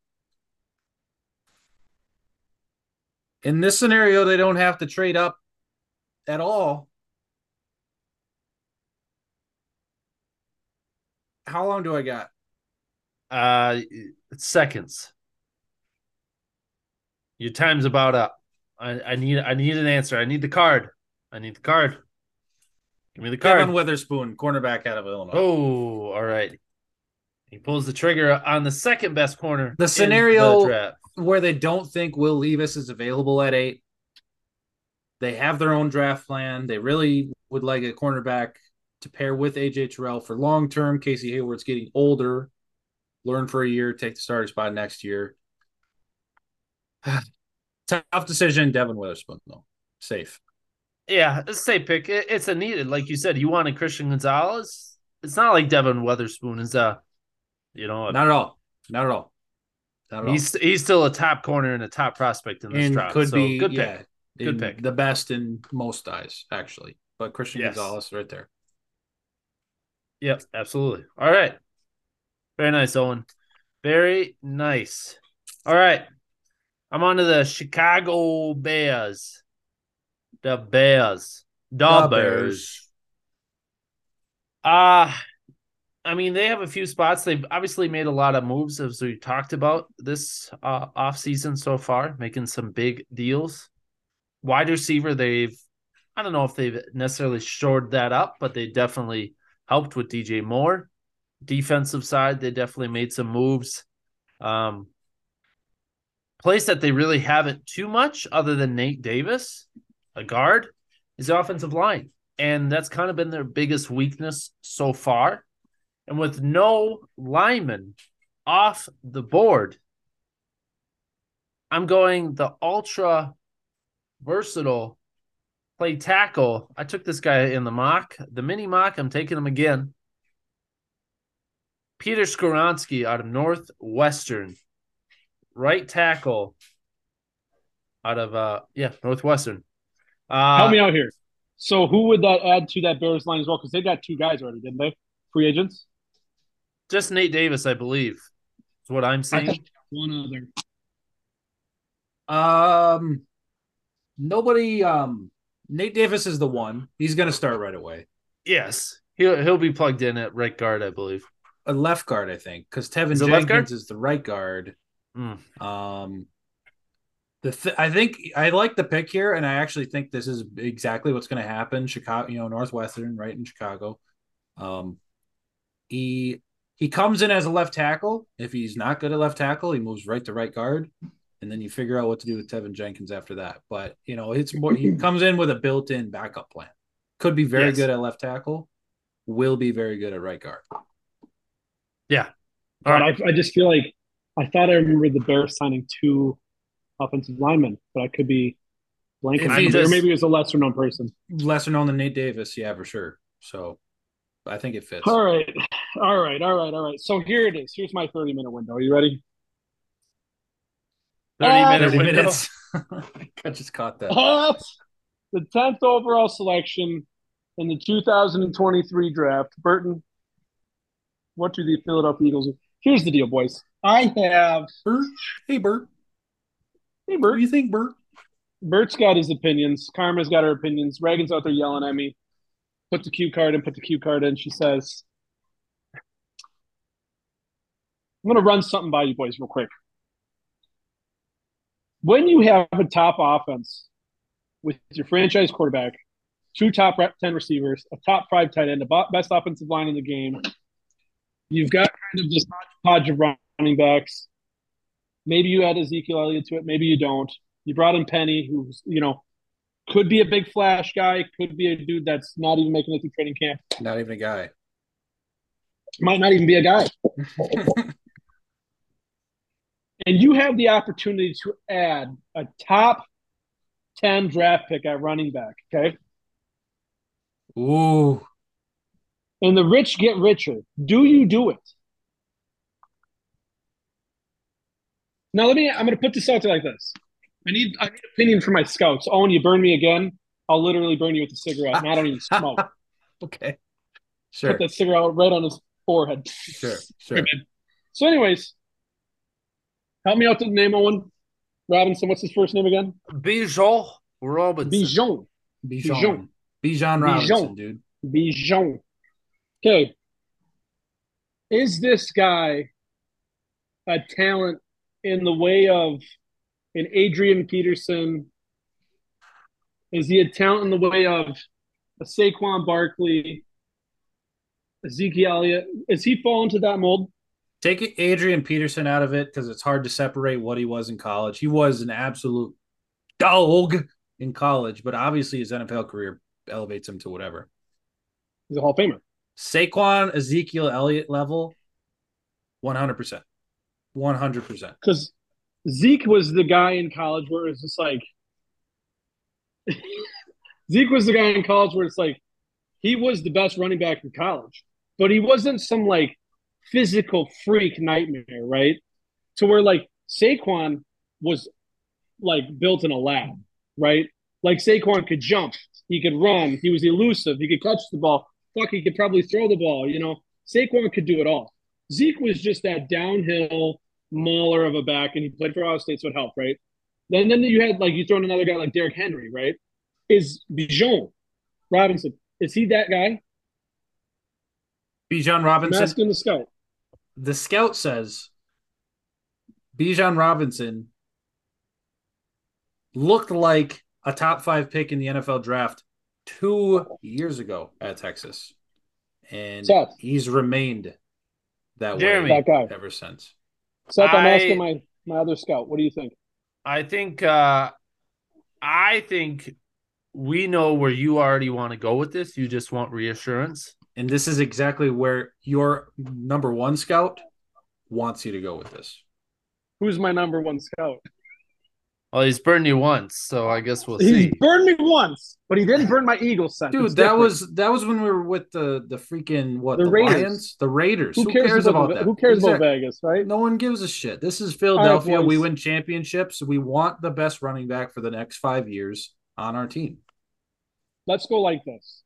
In this scenario, they don't have to trade up at all. How long do I got? Uh seconds. Your time's about up. I, I need I need an answer. I need the card. I need the card. Give me the card. Kevin Witherspoon, cornerback out of Illinois. Oh, all right. He pulls the trigger on the second best corner. The scenario- the where they don't think Will Levis is available at eight. They have their own draft plan. They really would like a cornerback to pair with AJ Terrell for long term. Casey Hayward's getting older. Learn for a year, take the starting spot next year. Tough decision, Devin Witherspoon, though. Safe. Yeah, it's a safe pick. It- it's a needed, like you said. You wanted Christian Gonzalez. It's not like Devin Witherspoon is a, you know, Not at all. Not at all. Not at all. he's he's still a top corner and a top prospect in this and draft. could so be good pick. Good pick. The best in most eyes, actually. But Christian Yes. Gonzalez right there. Yep, absolutely. All right. Very nice, Owen. Very nice. All right. I'm on to the Chicago Bears. The Bears. The, The Bears. Uh I mean, they have a few spots. They've obviously made a lot of moves as we talked about this uh offseason so far, making some big deals. Wide receiver, they've I don't know if they've necessarily shored that up, but they definitely helped with DJ Moore. Defensive side, they definitely made some moves. Um, place that they really haven't too much other than Nate Davis, a guard, is the offensive line. And that's kind of been their biggest weakness so far. And with no lineman off the board, I'm going the ultra versatile play tackle. I took this guy in the mock, the mini mock. I'm taking him again. Peter Skoronski out of Northwestern, right tackle out of uh yeah Northwestern. Uh, Help me out here. So who would that add to that Bears line as well? Because they got two guys already, didn't they? Free agents. Just Nate Davis, I believe. Is what I'm seeing. One other. Um, nobody. Um, Nate Davis is the one. He's going to start right away. Yes, he'll he'll be plugged in at right guard, I believe. A left guard, I think, because Tevin Is it left Jenkins is the right guard. Mm. Um, the th- I think I like the pick here, and I actually think this is exactly what's going to happen. Chicago, you know, Northwestern, right in Chicago. Um, he he comes in as a left tackle. If he's not good at left tackle, he moves right to right guard, and then you figure out what to do with Teven Jenkins after that. But you know, it's more he comes in with a built-in backup plan. Could be very Yes. good at left tackle, will be very good at right guard. Yeah. All right. I, I just feel like I thought I remembered the Bears signing two offensive linemen, but I could be blanking. If on or maybe it was a lesser known person. Lesser known than Nate Davis, yeah, for sure. So I think it fits. All right, all right, all right, all right. So here it is. Here's my 30 minute window. Are you ready? 30 Uh, minute 30 minutes. I just caught that. At the 10th overall selection in the 2023 draft, Burton, what do the Philadelphia Eagles do? Here's the deal, boys. I have. Bert, hey Bert, Hey, what Bert. do you think, Bert? Bert's got his opinions. Karma's got her opinions. Reagan's out there yelling at me. Put the cue card in, put the cue card in. She says, I'm going to run something by you boys real quick. When you have a top offense with your franchise quarterback, two top 10 receivers, a top five tight end, the best offensive line in the game, you've got kind of this hodgepodge of running backs. Maybe you add Ezekiel Elliott to it, maybe you don't. You brought in Penny, who's, you know, could be a big flash guy, could be a dude that's not even making it through training camp, Not even a guy. might not even be a guy. And you have the opportunity to add a top 10 draft pick at running back, okay? Ooh, And the rich get richer. Do you do it? Now let me I'm gonna put this out there like this. I need I need opinion from my scouts. Owen, you burn me again, I'll literally burn you with a cigarette, and I don't even smoke. okay, sure, Put that cigarette right on his forehead. sure, sure. So, anyways, help me out to the name Owen Robinson. What's his first name again? Bijan Robinson. Bijon. Bijan, Bijan Robinson, Bijan. dude. Bijan. Okay. Is this guy a talent in the way of an Adrian Peterson? Is he a talent in the way of a Saquon Barkley, Ezekiel Elliott? Is he fall into that mold? Take Adrian Peterson out of it because it's hard to separate what he was in college. He was an absolute dog in college, but obviously his NFL career elevates him to whatever. He's a Hall of Famer. Saquon, Ezekiel Elliott level, one hundred percent, one hundred percent. Because Zeke was the guy in college where it's just like Zeke was the guy in college where it's like he was the best running back in college, but he wasn't some like physical freak nightmare, right? To where like Saquon was like built in a lab, right? Like Saquon could jump, he could run, he was elusive, he could catch the ball. Fuck, he could probably throw the ball. You know, Saquon could do it all. Zeke was just that downhill mauler of a back, and he played for Ohio State, so it helped, right? Then, then you had like you throw in another guy like Derrick Henry, right? Is Bijan Robinson? Is he that guy? Bijan I'm Robinson. asking the scout. The scout says Bijan Robinson looked like a top five pick in the NFL draft two years ago at Texas. And Seth. he's remained that Jeremy. way That guy. ever since. Seth, I'm I- asking my my other scout. What do you think? I think uh I think we know where you already want to go with this. You just want reassurance. And this is exactly where your number one scout wants you to go with this. Who's my number one scout? Well, he's burned you once, so I guess we'll He's see. He's burned me once, but he didn't burn my Eagles. Seth. Dude, It's that different. was that was when we were with the the freaking what The the, Raiders. Lions, the Raiders. Who, cares, about, that? Who cares Exactly. about Vegas, right? No one gives a shit. This is Philadelphia. we win championships. We want the best running back for the next five years on our team. Let's go like this.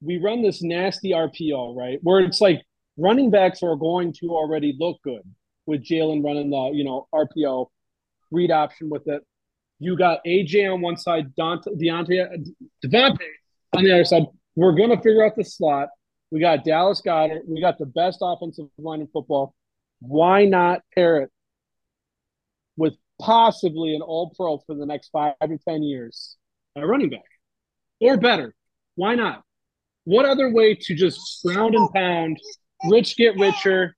We run this nasty RPO, right? Where it's like running backs are going to already look good with Jalen running the, you know, RPO read option with it. You got AJ on one side, Dante, Deontay, Devontae on the other side. We're going to figure out the slot. We got Dallas Goedert. We got the best offensive line in football. Why not pair it with possibly an all pro for the next five to 10 years? A running back or better. Why not? What other way to just round and pound, rich get richer?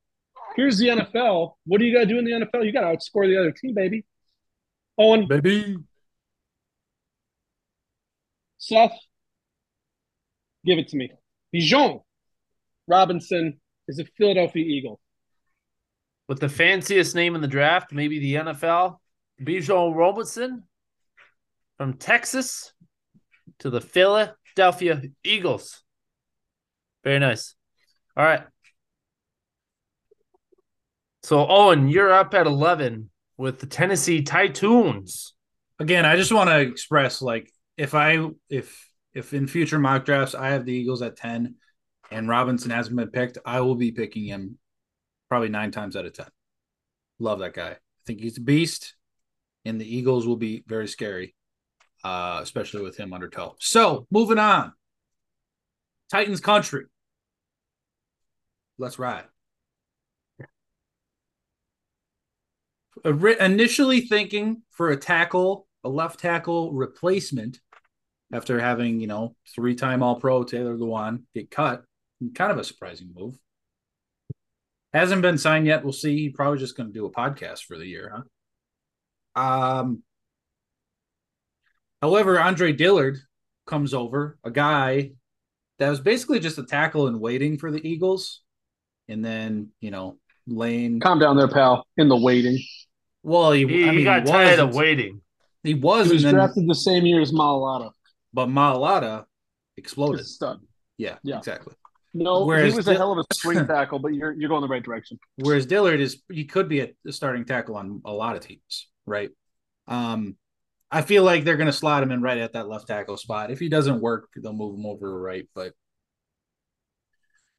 Here's the NFL. What do you got to do in the NFL? You got to outscore the other team, baby. Owen, Baby. Seth, give it to me. Bijan Robinson is a Philadelphia Eagle. With the fanciest name in the draft, maybe the NFL, Bijan Robinson from Texas to the Philadelphia Eagles. Very nice. All right. So, Owen, you're up at 11 with the Tennessee Titans. Again, I just want to express like if I if if in future mock drafts I have the Eagles at ten and Robinson hasn't been picked, I will be picking him probably nine times out of ten. Love that guy. I think he's a beast, and the Eagles will be very scary, uh, especially with him under tow. So moving on, Titans country. Let's ride. Initially thinking for a tackle, a left tackle replacement after having, you know, three time All Pro Taylor Lewan get cut. Kind of a surprising move. Hasn't been signed yet. We'll see. He probably just going to do a podcast for the year, huh? Um. However, Andre Dillard comes over, a guy that was basically just a tackle in waiting for the Eagles, and then you know Lane. Calm down there, pal. In the waiting. Well, he, He, I mean, got he tired was, of waiting. He was, He was and then, drafted the same year as Mailata. but Mailata exploded. Stud. Yeah, Yeah. exactly. No, Whereas he was a hell of a swing tackle, but you're you're going the right direction. Whereas Dillard is he could be a, a starting tackle on a lot of teams, right? Um, I feel like they're going to slot him in right at that left tackle spot. If he doesn't work, they'll move him over to right. But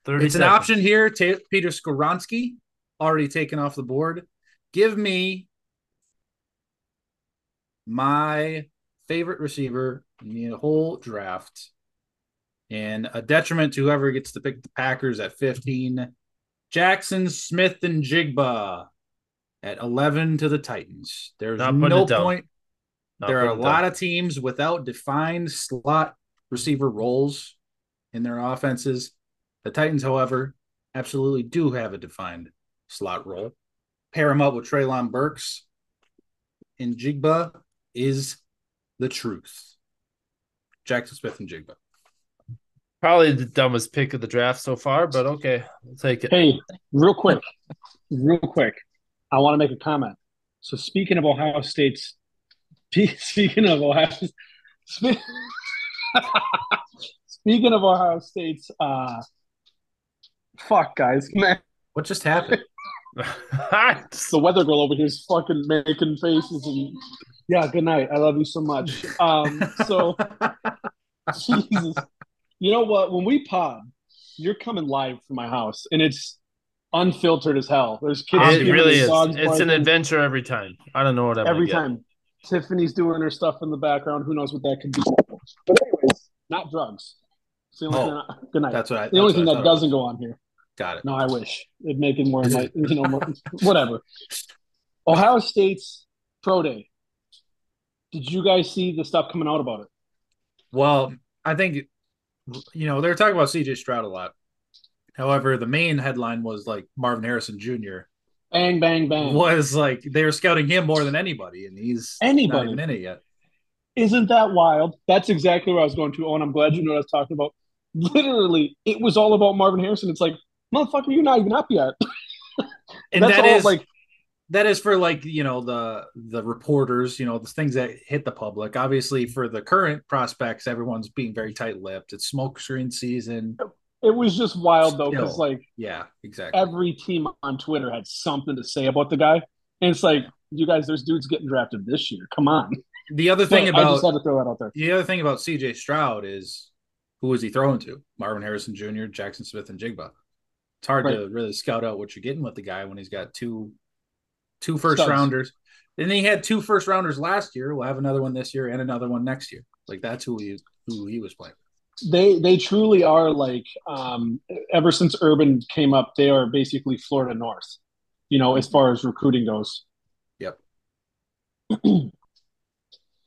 30 it's an option here. Ta Peter Skoronski already taken off the board. Give me my favorite receiver in the whole draft, and a detriment to whoever gets to pick the Packers at 15. Jackson Smith and Jigba at 11 to the Titans. There's Not no point. Not there are a lot down. of teams without defined slot receiver roles in their offenses. The Titans, however, absolutely do have a defined slot role. Pair him up with Treylon Burks, and Jigba is the truth. Jaxon Smith-Njigba. Probably the dumbest pick of the draft so far, but okay, I'll take it. Hey, real quick, real quick, I want to make a comment. So speaking of Ohio State's, speaking of Ohio, speaking of Ohio State's, uh, fuck guys, man, What just happened? the weather girl over here is fucking making faces and yeah, good night. I love you so much. Um, so Jesus, you know what? When we pod, you're coming live from my house, and it's unfiltered as hell. There's kids. it really is. dogs It's an adventure every time. I don't know what I'm every gonna time. Tiffany's doing her stuff in the background. Who knows what that could be? But anyways, not drugs. It's the only Oh, thing I- good night. That's what I. the only thing I that doesn't go on here. Got it. No, I wish it'd make it more like you know more, whatever. Ohio State's pro day. Did you guys see the stuff coming out about it? Well, I think you know they're talking about CJ Stroud a lot. However, the main headline was like Marvin Harrison Jr. Bang, bang, bang. was like they were scouting him more than anybody, and he's Anybody. not even in it yet. Isn't that wild? That's exactly where I was going to. Oh, and I'm glad you know what I was talking about. Literally, it was all about Marvin Harrison. It's like, motherfucker, you're not even up yet. And That's that all is like that is for like you know the the reporters, you know the things that hit the public. Obviously, for the current prospects, everyone's being very tight lipped. It's smoke screen season. it was just wild though, because like Yeah, exactly. every team on Twitter had something to say about the guy. And it's like, you guys, there's dudes getting drafted this year. Come on. The other thing But I about just had to throw that out there. the other thing about CJ Stroud is who was he throwing to? Marvin Harrison Jr., Jaxon Smith-Njigba. It's hard to really scout out what you're getting with the guy when he's got two two first Studs. rounders. And he had two first rounders last year. We'll have another one this year and another one next year. Like that's who he who he was playing. They they truly are like um ever since Urban came up, they are basically Florida North, you know, as far as recruiting goes. Yep.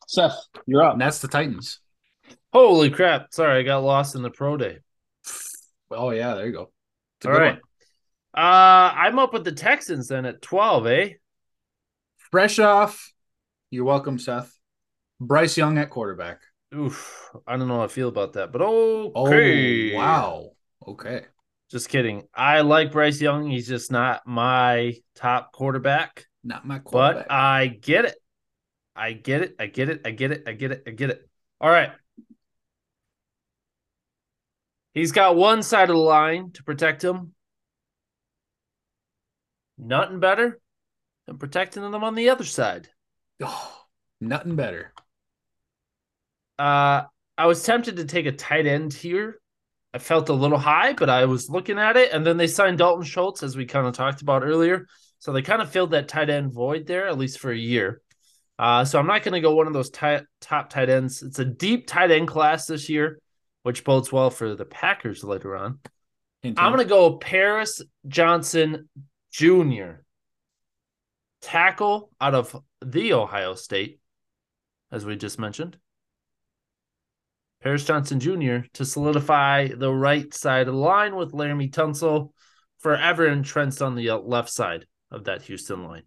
Seth, you're up. And that's the Titans. Holy crap. Sorry, I got lost in the pro day. Oh yeah, there you go. It's a All good right. one. Uh I'm up with the Texans then at 12, eh? Fresh off. You're welcome, Seth. Bryce Young at quarterback. Oof. I don't know how I feel about that, but okay. Oh wow. Okay. Just kidding. I like Bryce Young. He's just not my top quarterback, Not my quarterback. but I get it. I get it. I get it. I get it. I get it. I get it. All right. He's got one side of the line to protect him. Nothing better than protecting them on the other side. oh, nothing better. Uh, I was tempted to take a tight end here. I felt a little high, but I was looking at it, and then they signed Dalton Schultz, as we kind of talked about earlier. So they kind of filled that tight end void there, at least for a year. Uh, so I'm not going to go one of those ti- top tight ends. It's a deep tight end class this year, which bodes well for the Packers later on. Hint, I'm going to go Paris Johnson Jr. Tackle out of the Ohio State, as we just mentioned. Paris Johnson Jr. to solidify the right side of the line with Laremy Tunsil forever entrenched on the uh, left side of that Houston line.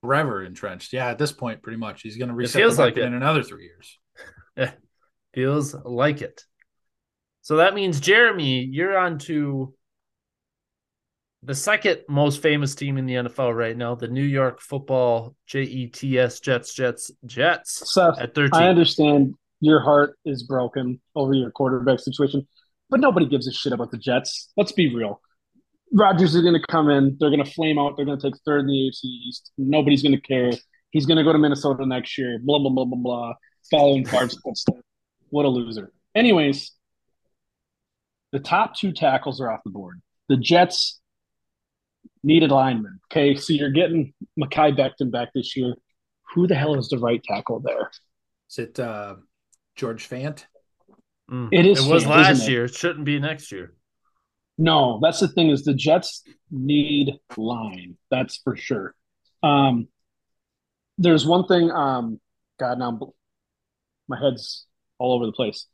forever entrenched. Yeah, at this point, pretty much, he's going to reset feels the like it. in another three years. Feels like it. So that means, Jeremy, you're on to the second most famous team in the NFL right now, the New York football Jets, Jets, Jets, Jets Seth, at 13. I understand your heart is broken over your quarterback situation, but nobody gives a shit about the Jets. Let's be real. Rodgers is going to come in. They're going to flame out. They're going to take third in the AFC East. Nobody's going to care. He's going to go to Minnesota next year. Blah blah blah blah blah. Following Favre's footsteps. What a loser. Anyways, the top two tackles are off the board. The Jets needed linemen. Okay, so you're getting Mekhi Becton back this year. Who the hell is the right tackle there? Is it uh, George Fant? Mm. It is It was Fant, last it? year. It shouldn't be next year. No, that's the thing is the Jets need line. That's for sure. Um, there's one thing. Um, God, now I'm, my head's all over the place.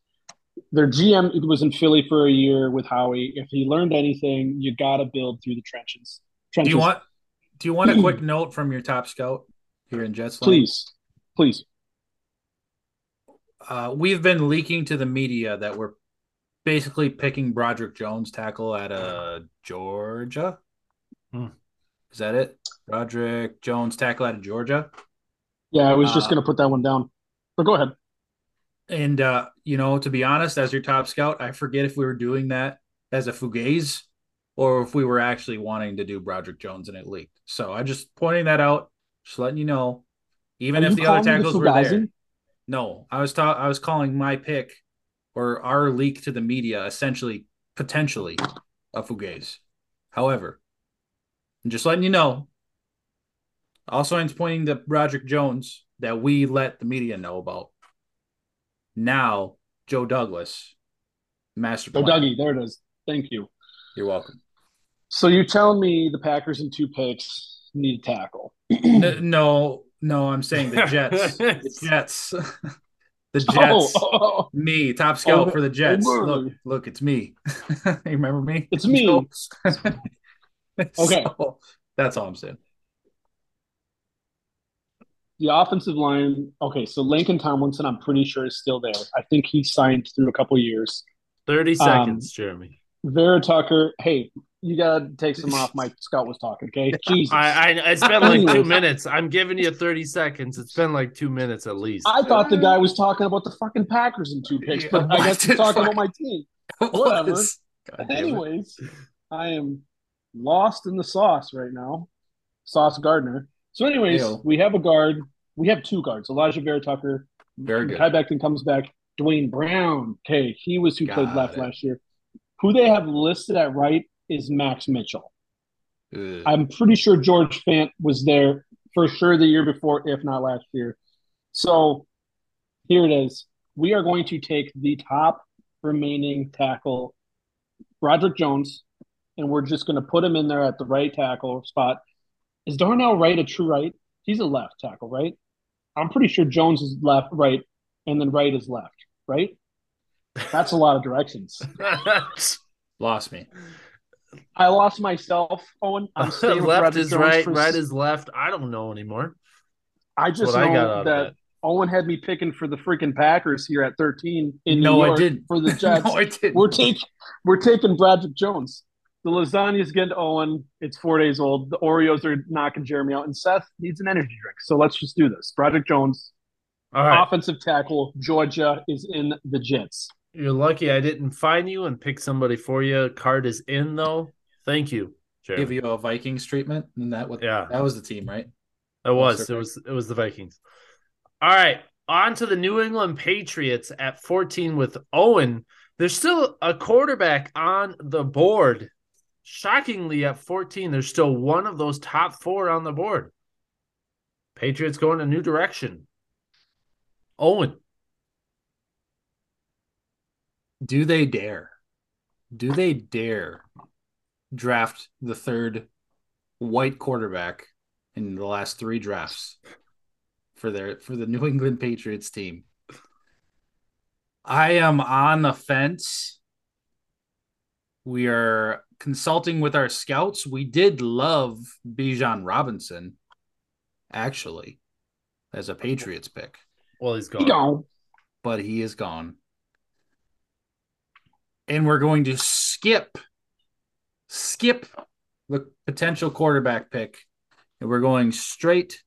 Their GM was in Philly for a year with Howie. If he learned anything, you got to build through the trenches. Do you want? Do you want a quick note from your top scout here in Jetsland? please, please? Uh, we've been leaking to the media that we're basically picking Broderick Jones tackle at uh, Georgia. Hmm. Is that it? Broderick Jones tackle out of Georgia. Yeah, I was just Uh, going to put that one down. But go ahead. And uh, you know, to be honest, as your top scout, I forget if we were doing that as a fugaze or if we were actually wanting to do Broderick Jones and it leaked. So I just pointing that out, just letting you know. Even Are if the other tackles were there. No, I was ta- I was calling my pick or our leak to the media essentially potentially a fugaze. However, I'm just letting you know. Also, I'm pointing to Broderick Jones that we let the media know about. Now, Joe Douglas, master Oh. Dougie, there it is. Thank you. You're welcome. So you're telling me the Packers in two picks need a tackle? No, no, I'm saying the Jets. the Jets. the oh, Jets. Oh, oh, oh. Me, top scout Oh, for the oh, Jets. oh, look, look, it's me. you remember me? It's me. Okay. So, that's all I'm saying. The offensive line. Okay, so Laken Tomlinson, I'm pretty sure is still there. I think he signed through a couple years. 30 Um, seconds, Jeremy. Vera Tucker. Hey, you gotta take some off. Mike Scott was talking. Okay, Jesus. I, I it's been like two minutes. I'm giving you 30 seconds. It's been like two minutes at least. I thought the guy was talking about the fucking Packers in two picks, but I guess he's talking about my team. Whatever. God. Anyways, I am lost in the sauce right now. Sauce Gardner. So, anyways, Ew. we have a guard. We have two guards. Alijah Vera Tucker. Very good. Kai Becton comes back. Duane Brown. Okay, he was who played left it. last year. Who they have listed at right is Max Mitchell. Ugh. I'm pretty sure George Fant was there for sure the year before, if not last year. So here it is. We are going to take the top remaining tackle, Broderick Jones, and we're just going to put him in there at the right tackle spot. Is Darnell Wright a true right? He's a left tackle, right? I'm pretty sure Jones is left, right, and then right is left, right? That's a lot of directions. Lost me. I lost myself, Owen. I'm left is Jones right, for right is left. I don't know anymore. I just what I know that. Owen had me picking for the freaking Packers here at 13 in No, New I York didn't. for the Jets. no, I didn't. we're taking we're taking Broderick Jones. The lasagna's getting to Owen. It's four days old. The Oreos are knocking Jeremy out, and Seth needs an energy drink. So let's just do this. Project Jones, All right. offensive tackle. Georgia is in the Jets. You're lucky I didn't find you and pick somebody for you. Card is in though. Thank you, Jeremy. give you a Vikings treatment, and that what Yeah. that was the team, right? It was. It was. It was the Vikings. All right. On to the New England Patriots at 14 with Owen. There's still a quarterback on the board. Shockingly, at 14, there's still one of those top four on the board. Patriots going a new direction. Owen. Do they dare? Do they dare draft the third white quarterback in the last three drafts for their for the New England Patriots team? I am on the fence. We are consulting with our scouts. We did love Bijan Robinson, actually, as a Patriots pick, Well, he's He gone. gone. but he is gone. And we're going to skip skip the potential quarterback pick. And we're going straight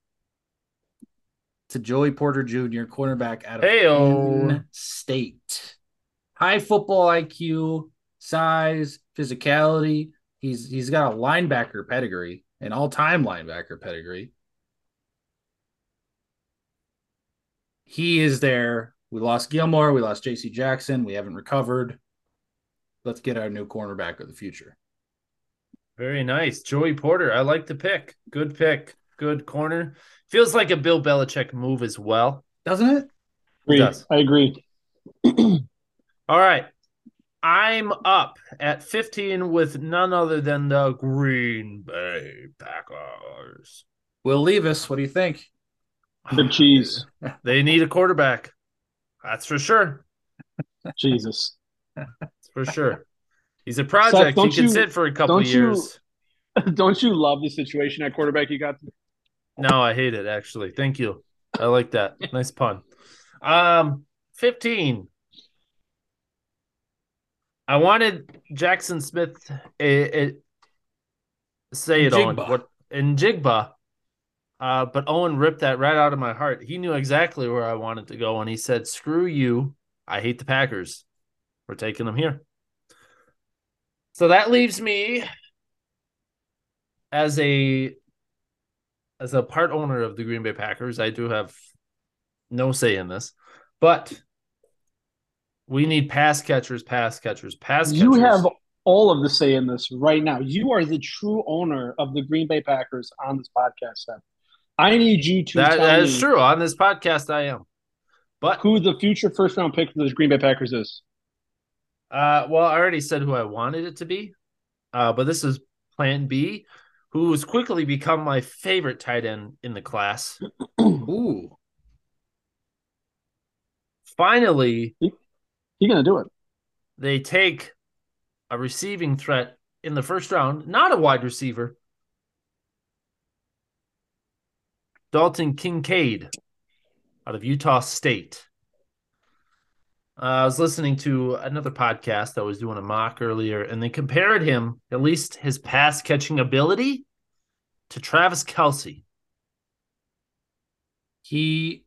to Joey Porter Jr., cornerback out of Heyo. Penn State. High football IQ, size, physicality. He's he's got a linebacker pedigree, an all-time linebacker pedigree. He is there. We lost Gilmore, we lost JC Jackson, we haven't recovered. Let's get our new cornerback of the future. Very nice. Joey Porter. I like the pick. Good pick. Good corner. Feels like a Bill Belichick move as well. Doesn't it? Agree. does. I agree. All right. I'm up at 15 with none other than the Green Bay Packers. Will Levis, what do you think? Big cheese. They need a quarterback. That's for sure. Jesus. That's for sure. He's a project. he can you- sit for a couple don't you- years. Don't you love the situation at quarterback you got? No, I hate it actually. Thank you. I like that. nice pun. Um, 15. I wanted Jackson Smith a, a, say it on what in Jigba. Uh, but Owen ripped that right out of my heart. He knew exactly where I wanted to go, and he said, "Screw you! I hate the Packers. We're taking them here." So that leaves me as a as a part owner of the Green Bay Packers. I do have no say in this, but we need pass catchers, pass catchers, pass catchers. You have all of the say in this right now. You are the true owner of the Green Bay Packers on this podcast. Seth. I need you to that, tell that me true. On this podcast, I am. But who the future first round pick for the Green Bay Packers is. Uh, well, I already said who I wanted it to be, uh, but this is Plan B, who has quickly become my favorite tight end in the class. Ooh. Finally, He gonna do it. they take a receiving threat in the first round, not a wide receiver. Dalton Kincaid out of Utah State. Uh, I was listening to another podcast that was doing a mock earlier, and they compared him, at least his pass catching ability, to Travis Kelce. He,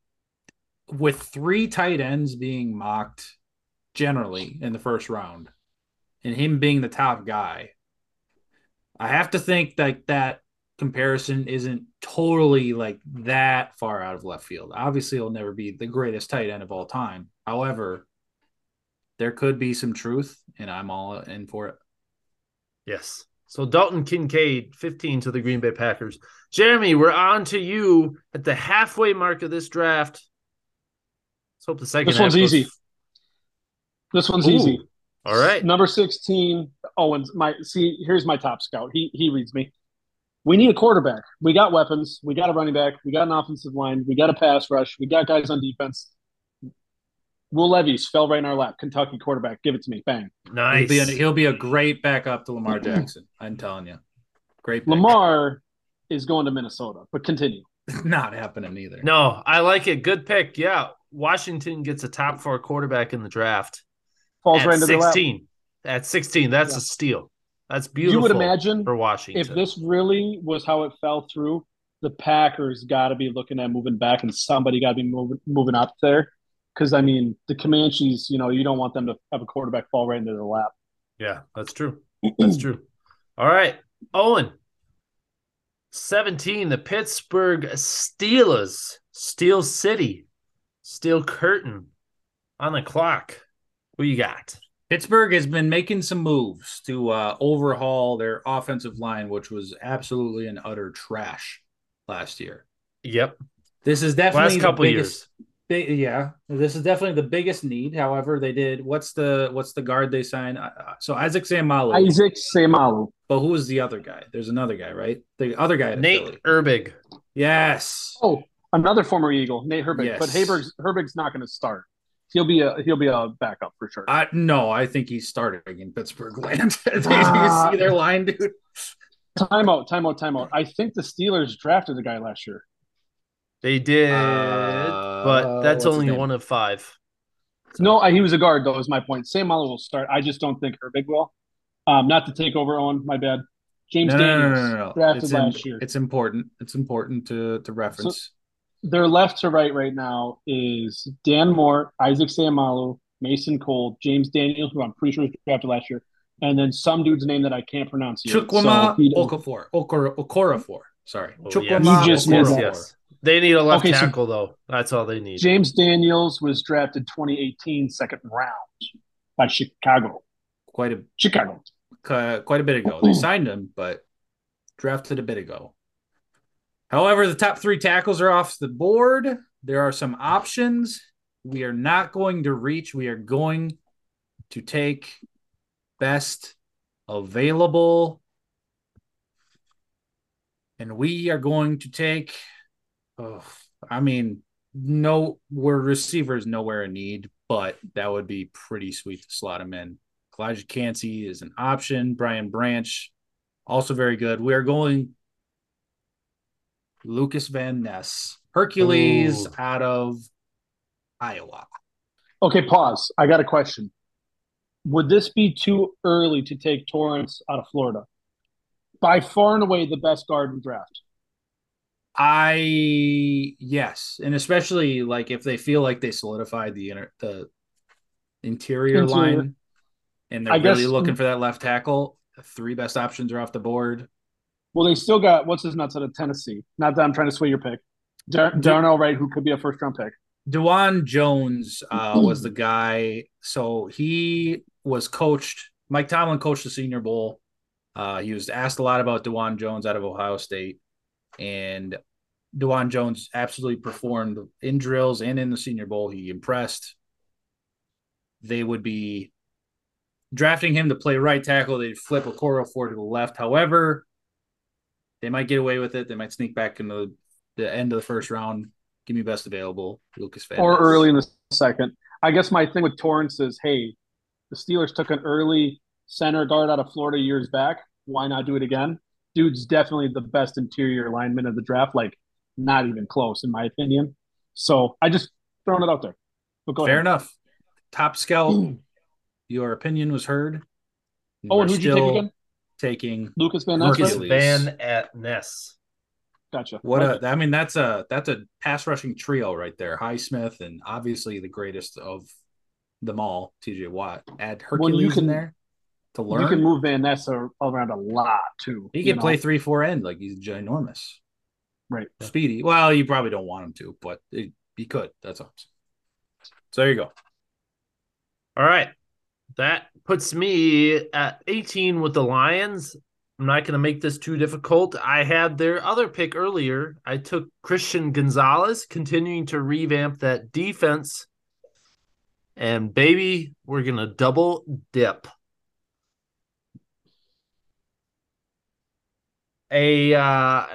with three tight ends being mocked generally in the first round, and him being the top guy, I have to think that that comparison isn't totally like that far out of left field. Obviously, he'll never be the greatest tight end of all time. However, there could be some truth, and I'm all in for it. Yes. So Dalton Kincaid, 15 to the Green Bay Packers. Jeremy, we're on to you at the halfway mark of this draft. Let's hope the second. This one's half goes- easy. This one's Ooh. easy. All right. Number 16, Owens. My see, here's my top scout. He he reads me. We need a quarterback. We got weapons. We got a running back. We got an offensive line. We got a pass rush. We got guys on defense. Will Levis fell right in our lap. Kentucky quarterback. Give it to me. Bang. He'll Nice. be, a, he'll be a great backup to Lamar Jackson. I'm telling you, great. pick. Lamar is going to Minnesota, but continue. not happening either. no, I like it. Good pick. Yeah. Washington gets a top four quarterback in the draft. Falls at right into their lap. 16. At 16. That's Yeah. a steal. That's beautiful. You would imagine for Washington. if this really was how it fell through, the Packers got to be looking at moving back, and somebody got to be moving moving up there. Because I mean, the Comanches, you know, you don't want them to have a quarterback fall right into their lap. Yeah, that's true. That's true. All right. Owen. 17, the Pittsburgh Steelers. Steel City. Steel Curtain on the clock. Who you got? Pittsburgh has been making some moves to uh, overhaul their offensive line, which was absolutely an utter trash last year. Yep. This is definitely Last couple the years. biggest. Big, yeah, this is definitely the biggest need. However, they did. What's the what's the guard they signed? Uh, uh, so Isaac Seumalo. Isaac Seumalo. But who was the other guy? There's another guy, right? The other guy. Nate Philly. Erbig. Yes. Oh, another former Eagle, Nate Herbig. Yes. But Herberg's Herbig's not going to start. He'll be a he'll be a backup for sure. I no, I think he's starting in Pittsburgh land. Did Ah. you see their line, dude? timeout, timeout, timeout. I think the Steelers drafted the guy last year. They did, Uh, but that's only one of five. No, I, he was a guard though. Is my point. Seumalo will start. I just don't think Herbig will. Um, not to take over on my bad. James No, no, no, Daniels no, no, no. drafted It's, in- last year. it's important. It's important to to reference. Their left to right right now is Dan Moore, Isaac Seumalo, Mason Cole, James Daniels, who I'm pretty sure was drafted last year, and then some dude's name that I can't pronounce yet. Chukwuma So Okafor. Okor, Okorafor. Sorry. Oh, Chukwuma You just yes, made yes, They need a left Okay, so- tackle though. That's all they need. James Daniels was drafted 2018 second round by Chicago. Quite a Chicago. uh, quite a bit ago. They signed him, but drafted a bit ago. However, the top three tackles are off the board. There are some options. We are not going to reach. We are going to take best available. And we are going to take, oh, I mean, no, we're receivers nowhere in need, but that would be pretty sweet to slot him in. Elijah Cansey is an option. Brian Branch, also very good. We are going Lukas Van Ness, Hercules Ooh. out of Iowa. Okay, pause. I got a question. Would this be too early to take Torrence out of Florida? By far and away the best guard in draft. I yes, and especially like if they feel like they solidified the inner the interior, Interior. line, and they're I really guess- looking for that left tackle. The three best options are off the board. Well, they still got what's his nuts out of Tennessee. Not that I'm trying to sway your pick. Dar- Darnell Wright, who could be a first round pick. Dawand Jones uh, was the guy. So he was coached. Mike Tomlin coached the Senior Bowl. Uh, he was asked a lot about Dawand Jones out of Ohio State, and Dawand Jones absolutely performed in drills and in the Senior Bowl. He impressed. They would be drafting him to play right tackle. They'd flip Okorafor to the left. However, they might get away with it. They might sneak back into the the end of the first round. Give me best available, Lukas Van or early in the second. I guess my thing with Torrence is, hey, the Steelers took an early center guard out of Florida years back. Why not do it again? Dude's definitely the best interior lineman of the draft. Like, not even close, in my opinion. So I just throwing it out there. But Fair ahead. enough. Top scout, your opinion was heard. oh, and who'd you take again? Taking Lukas Van Ness. Lucas Van at Ness. Gotcha. What a I mean that's a that's a pass rushing trio right there. Highsmith and obviously the greatest of them all, TJ Watt. Add Hercules well, you can, in there to learn. You can move Van Ness around a lot too. He can play three four end like he's ginormous. Right. Speedy. Well, you probably don't want him to, but it, he could. That's awesome. So there you go. All right. That puts me at 18 with the Lions. I'm not going to make this too difficult. I had their other pick earlier. I took Christian Gonzalez, continuing to revamp that defense. And baby, we're going to double dip. A, uh,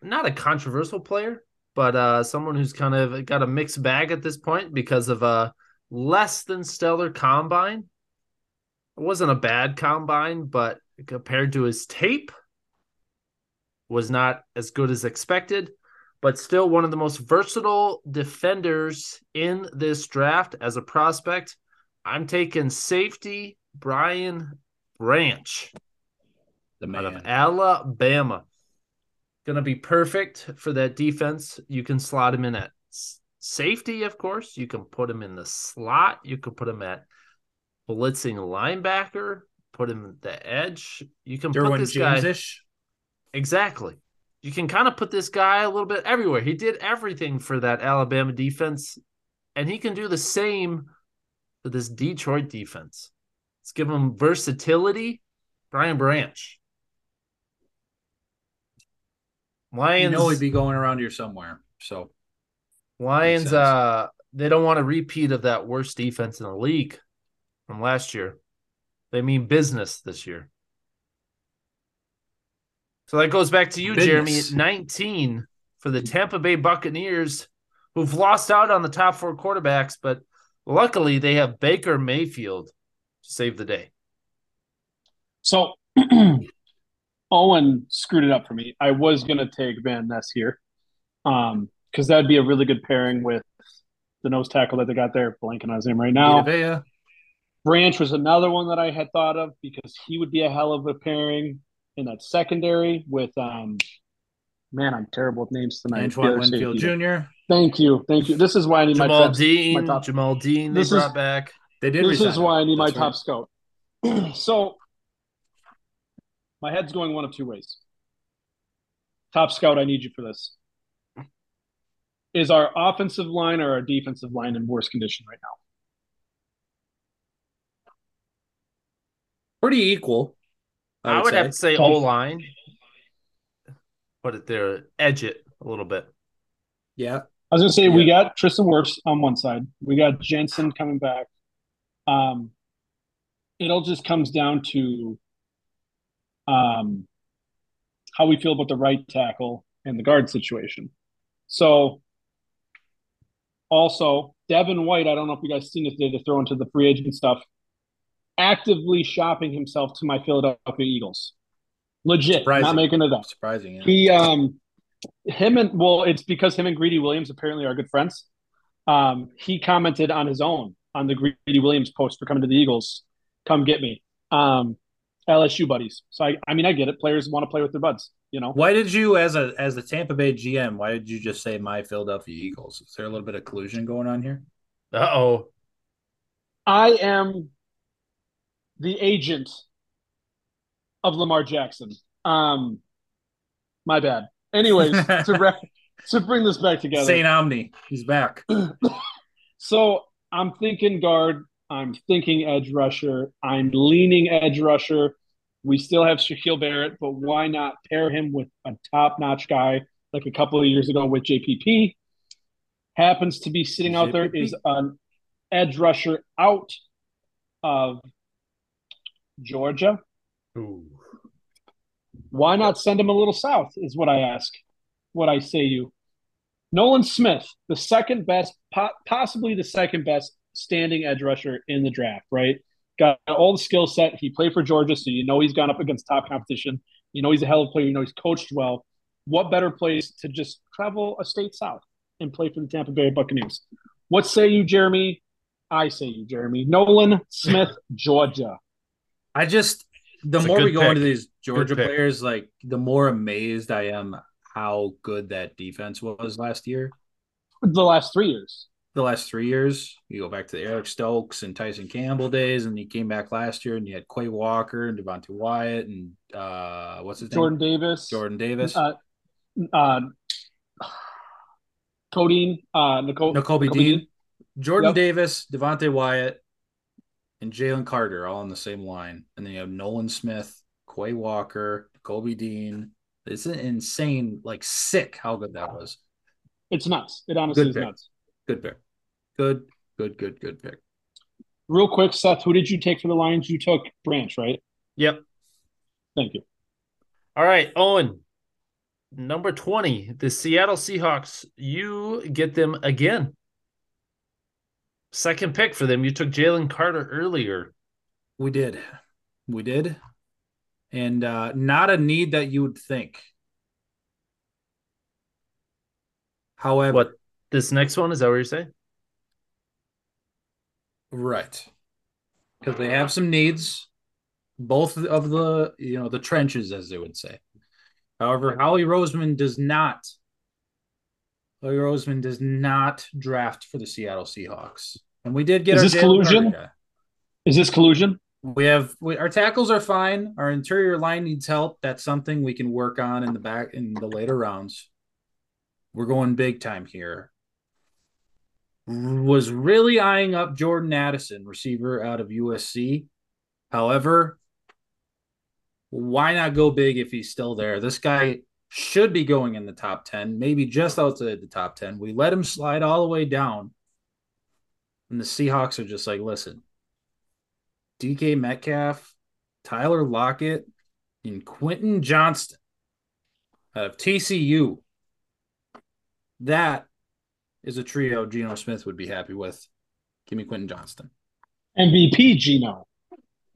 not a controversial player, but uh, someone who's kind of got a mixed bag at this point because of a less than stellar combine. It wasn't a bad combine, but compared to his tape was not as good as expected, but still one of the most versatile defenders in this draft as a prospect. I'm taking safety Brian Branch the man. out of Alabama. Gonna be perfect for that defense. You can slot him in at safety, of course. You can put him in the slot. You can put him at blitzing linebacker put him at the edge. You can Derwin put this James-ish. guy exactly. You can kind of put this guy a little bit everywhere. He did everything for that Alabama defense, and he can do the same for this Detroit defense. Let's give him versatility. Brian Branch. Lions. You know he'd be going around here somewhere. So Lions, uh, they don't want a repeat of that worst defense in the league from last year. They mean business this year. So that goes back to you, business. Jeremy, at 19 for the Tampa Bay Buccaneers, who've lost out on the top four quarterbacks, but luckily they have Baker Mayfield to save the day. So Owen screwed it up for me. I was going to take Van Ness here um, because that'd be a really good pairing with the nose tackle that they got there. Blanking on his name right now. Vea. Branch was another one that I had thought of because he would be a hell of a pairing in that secondary with um man, I'm terrible with names tonight. Antoine Winfield Jr. Thank you, thank you. This is why I need Jamal my, Dean, my top. Jamal Dean. They this brought is, back. They did. This is why I need That's my right. top scout. so my head's going one of two ways. Top scout, I need you for this. Is our offensive line or our defensive line in worse condition right now? Pretty equal. I would, I would say. have to say O line. Put it there, edge it a little bit. Yeah. I was gonna say yeah. we got Tristan Wirfs on one side. We got Jensen coming back. Um, it all just comes down to um how we feel about the right tackle and the guard situation. So also Devin White, I don't know if you guys seen it today to throw into the free agent stuff actively shopping himself to my Philadelphia Eagles. Legit, Surprising. not making it up. Surprising. Yeah. He um him and well, it's because him and Greedy Williams apparently are good friends. Um, he commented on his own on the Greedy Williams post for coming to the Eagles. Come get me. Um, LSU buddies. So I, I mean, I get it. Players want to play with their buds. You know. Why did you, as a as the Tampa Bay GM, why did you just say my Philadelphia Eagles? Is there a little bit of collusion going on here? Uh oh. I am the agent of Lamar Jackson. Um, my bad. Anyways, to re- to bring this back together, Saint Omni, he's back. so I'm thinking guard. I'm thinking edge rusher. I'm leaning edge rusher. We still have Shaquil Barrett, but why not pair him with a top-notch guy like a couple of years ago with JPP? Happens to be sitting out there is an edge rusher out of Georgia. Ooh. Why not send him a little south? Is what I ask. What I say you. Nolan Smith, the second best, po- possibly the second best standing edge rusher in the draft, right? got all the skill set. He played for Georgia, so you know he's gone up against top competition. You know he's a hell of a player. You know he's coached well. What better place to just travel a state south and play for the Tampa Bay Buccaneers? What say you, Jeremy? I say you, Jeremy. Nolan Smith, Georgia. I just the It's more good we go pick. into these Georgia players, like the more amazed I am how good that defense was last year. The last three years. The last three years, you go back to the Eric Stokes and Tyson Campbell days, and you came back last year and you had Quay Walker and Devonte Wyatt and uh, what's his Jordan name? Jordan Davis. Jordan Davis, Uh, uh, Codeine. Uh, Nicole. Nakobe Nakobe Dean, Jordan Yep. Davis, Devonte Wyatt, and Jalen Carter all on the same line, and then you have Nolan Smith, Quay Walker, Kobe Dean. It's insane, like sick how good that was. It's nuts. It honestly Good is pick. nuts. Good pick. Good, good, good, good pick. Real quick, Seth, who did you take for the Lions? You took Branch, right? Yep. Thank you. All right, Owen. Number 20, the Seattle Seahawks. You get them again. Second pick for them. You took Jalen Carter earlier. We did. We did. And uh not a need that you would think. However, What? This next one, is that what you're saying? right. Because they have some needs, both of the you know the trenches, as they would say. However, Howie Roseman does not. Howie Roseman does not draft for the Seattle Seahawks, and we did get Is this collusion? Is this collusion? We have we, our tackles are fine. Our interior line needs help. That's something we can work on in the back in the later rounds. We're going big time here. Was really eyeing up Jordan Addison, receiver out of USC. However, why not go big if he's still there? This guy should be going in the top 10, maybe just outside the top 10. We let him slide all the way down. And the Seahawks are just like, listen, DK Metcalf, Tyler Lockett, and Quentin Johnston out of TCU. That is a trio Geno Smith would be happy with. Give me Quentin Johnston. MVP Geno.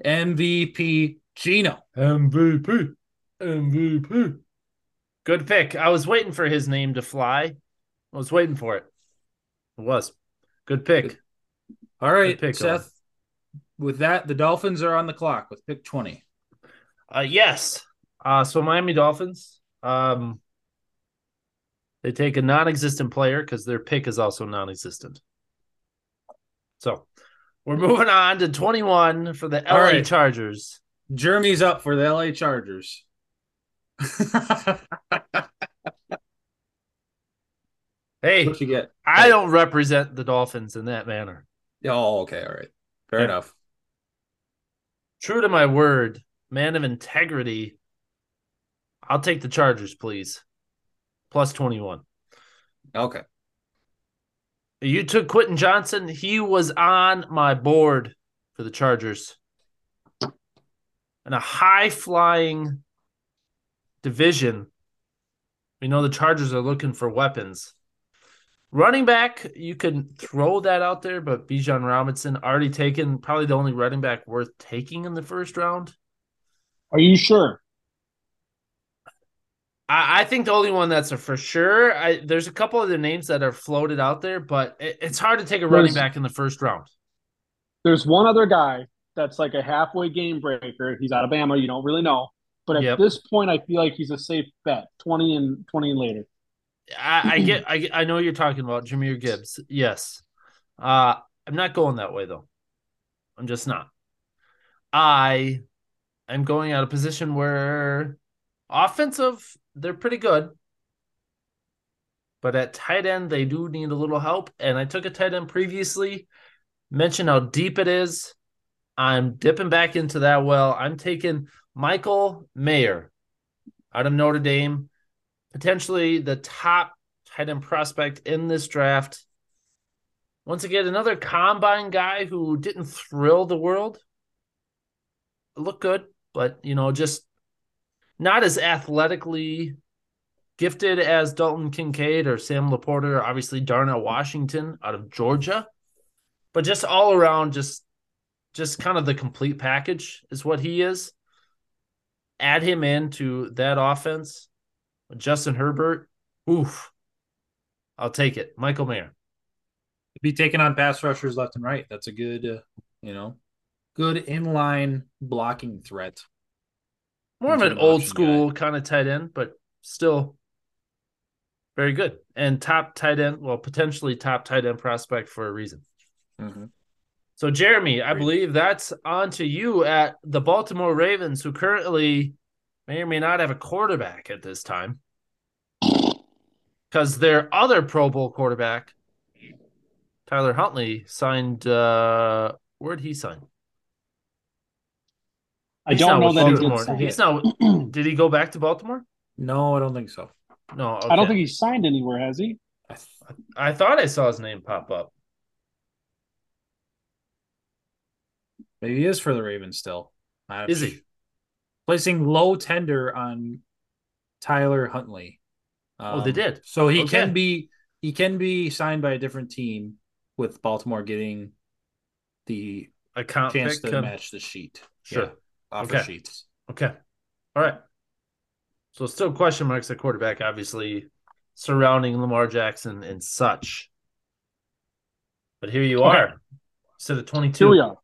MVP Geno. MVP. MVP. Good pick. I was waiting for his name to fly. I was waiting for it. It was. Good pick. All right, pick, Seth. With that, the Dolphins are on the clock with pick 20. Uh yes. Uh so Miami Dolphins. Um they take a non-existent player because their pick is also non-existent. So we're moving on to 21 for the LA right. Chargers. Jeremy's up for the LA Chargers. Hey, what you get? I don't represent the Dolphins in that manner. Oh, okay. All right. Fair Yeah. enough. True to my word, man of integrity. I'll take the Chargers, please. Plus 21. Okay. You took Quentin Johnston. He was on my board for the Chargers. And a high flying division, we know the Chargers are looking for weapons. Running back, you can throw that out there, but Bijan Robinson already taken, probably the only running back worth taking in the first round. Are you sure? I, I think the only one that's a for sure. I, there's a couple other names that are floated out there, but it, it's hard to take a running back in the first round. There's one other guy that's like a halfway game breaker. He's out of Bama. You don't really know. But at Yep. this point, I feel like he's a safe bet. 20 and 20 and later. I, I get, I, I know what you're talking about, Jahmyr Gibbs. Yes, uh, I'm not going that way though. I'm just not. I am going at a position where offensive they're pretty good, but at tight end they do need a little help. And I took a tight end previously. Mentioned how deep it is. I'm dipping back into that well. I'm taking Michael Mayer out of Notre Dame potentially the top tight end prospect in this draft. Once again, another combine guy who didn't thrill the world. Look good, but you know, just not as athletically gifted as Dalton Kincaid or Sam Laporta, or obviously Darnell Washington out of Georgia. But just all around, just just kind of the complete package is what he is. Add him into that offense. Justin Herbert, oof. I'll take it. Michael Mayer. Be taking on pass rushers left and right. That's a good, uh, you know, good inline blocking threat. More of an old school kind of tight end, but still very good. And top tight end, well, potentially top tight end prospect for a reason. Mm-hmm. So, Jeremy, I believe that's on to you at the Baltimore Ravens, who currently may or may not have a quarterback at this time. Because their other Pro Bowl quarterback, Tyler Huntley, signed. Uh, where'd he sign? I He's don't know that Baltimore. he did. He's now. did he go back to Baltimore? No, I don't think so. No, okay. I don't think he's signed anywhere, has he? I, th- I thought I saw his name pop up. Maybe he is for the Ravens still. Is he placing low tender on Tyler Huntley? Um, oh, they um, did. So he okay. can be he can be signed by a different team with Baltimore getting the a comp chance to come... match the sheet. Sure. Yeah, offer okay. sheets. Okay. All right. So still question marks at quarterback, obviously surrounding Lamar Jackson and such. But here you okay. are. Instead of 22. Here we are.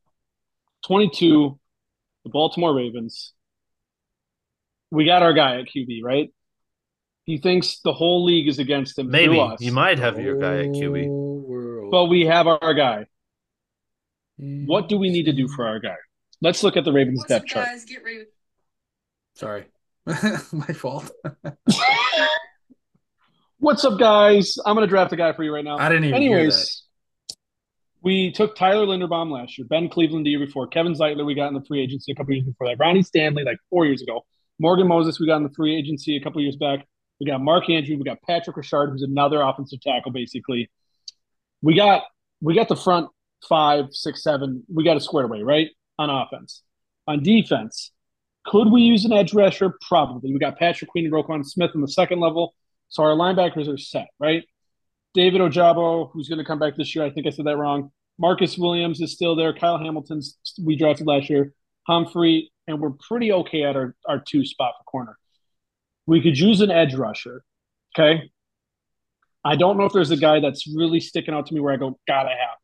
22, the Baltimore Ravens. We got our guy at QB, right? He thinks the whole league is against him. Maybe you might have your guy at QB, but we have our guy. Mm. What do we need to do for our guy? Let's look at the Ravens depth chart. Guys, get ready. Sorry, my fault. What's up, guys? I'm gonna draft a guy for you right now. I didn't even. Anyways, we took Tyler Linderbaum last year, Ben Cleveland the year before, Kevin Zeitler we got in the free agency a couple years before that, Ronnie Stanley like four years ago, Morgan Moses we got in the free agency a couple years back. We got Mark Andrew, we got Patrick Ricard, who's another offensive tackle, basically. We got we got the front five, six, seven. We got a squared away, right? On offense. On defense, could we use an edge rusher? Probably. We got Patrick Queen and Roquan Smith on the second level. So our linebackers are set, right? David Ojabo, who's going to come back this year. I think I said that wrong. Marcus Williams is still there. Kyle Hamilton's we drafted last year. Humphrey, and we're pretty okay at our, our two spot for corner. We could use an edge rusher. Okay. I don't know if there's a guy that's really sticking out to me where I go, gotta have.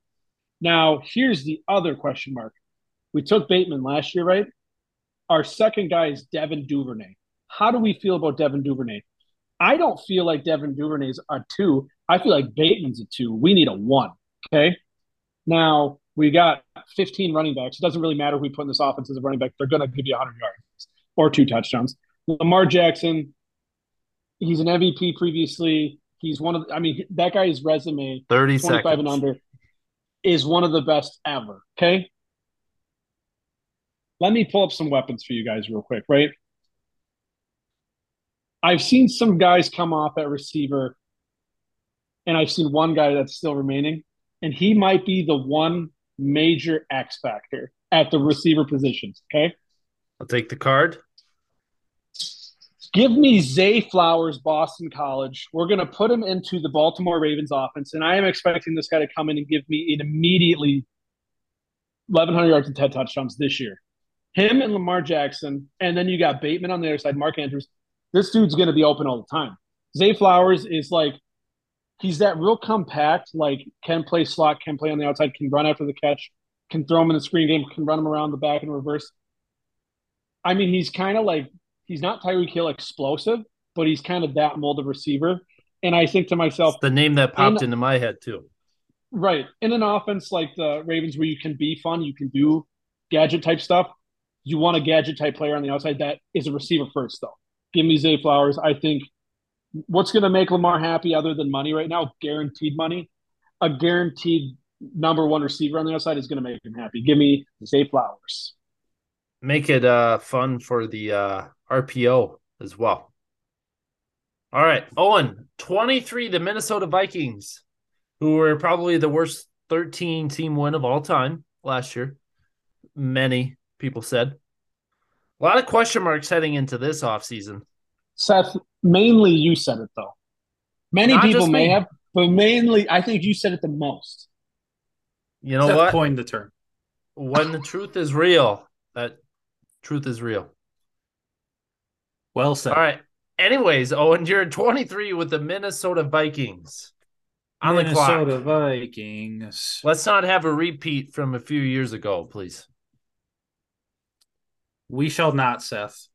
Now, here's the other question mark. We took Bateman last year, right? Our second guy is Devin Duvernay. How do we feel about Devin Duvernay? I don't feel like Devin Duvernay's a two. I feel like Bateman's a two. We need a one. Okay. Now we got 15 running backs. It doesn't really matter who we put in this offense as a running back. They're going to give you 100 yards or two touchdowns. Lamar Jackson, he's an MVP previously. He's one of, the, I mean, that guy's resume, 30 25 seconds. and under, is one of the best ever. Okay. Let me pull up some weapons for you guys real quick, right? I've seen some guys come off at receiver, and I've seen one guy that's still remaining, and he might be the one major X factor at the receiver positions. Okay. I'll take the card. Give me Zay Flowers, Boston College. We're going to put him into the Baltimore Ravens offense, and I am expecting this guy to come in and give me an immediately 1,100 yards and 10 touchdowns this year. Him and Lamar Jackson, and then you got Bateman on the other side, Mark Andrews. This dude's going to be open all the time. Zay Flowers is like, he's that real compact, like can play slot, can play on the outside, can run after the catch, can throw him in the screen game, can run him around the back and reverse. I mean, he's kind of like he's not Tyreek Hill explosive, but he's kind of that mold of receiver. And I think to myself, it's the name that popped in, into my head too. Right. In an offense like the Ravens where you can be fun, you can do gadget type stuff. You want a gadget type player on the outside that is a receiver first, though. Give me Zay Flowers. I think what's going to make Lamar happy other than money right now, guaranteed money, a guaranteed number one receiver on the outside is going to make him happy. Give me Zay Flowers. Make it uh, fun for the uh, RPO as well. All right, Owen, 23, the Minnesota Vikings, who were probably the worst 13 team win of all time last year. Many people said. A lot of question marks heading into this offseason. Seth, mainly you said it though. Many Not people may have, but mainly I think you said it the most. You know Seth what? Coined the term. when the truth is real, that truth is real. Well said. All right. Anyways, Owen, you're 23 with the Minnesota Vikings on Minnesota the clock. Vikings. Let's not have a repeat from a few years ago, please. We shall not, Seth.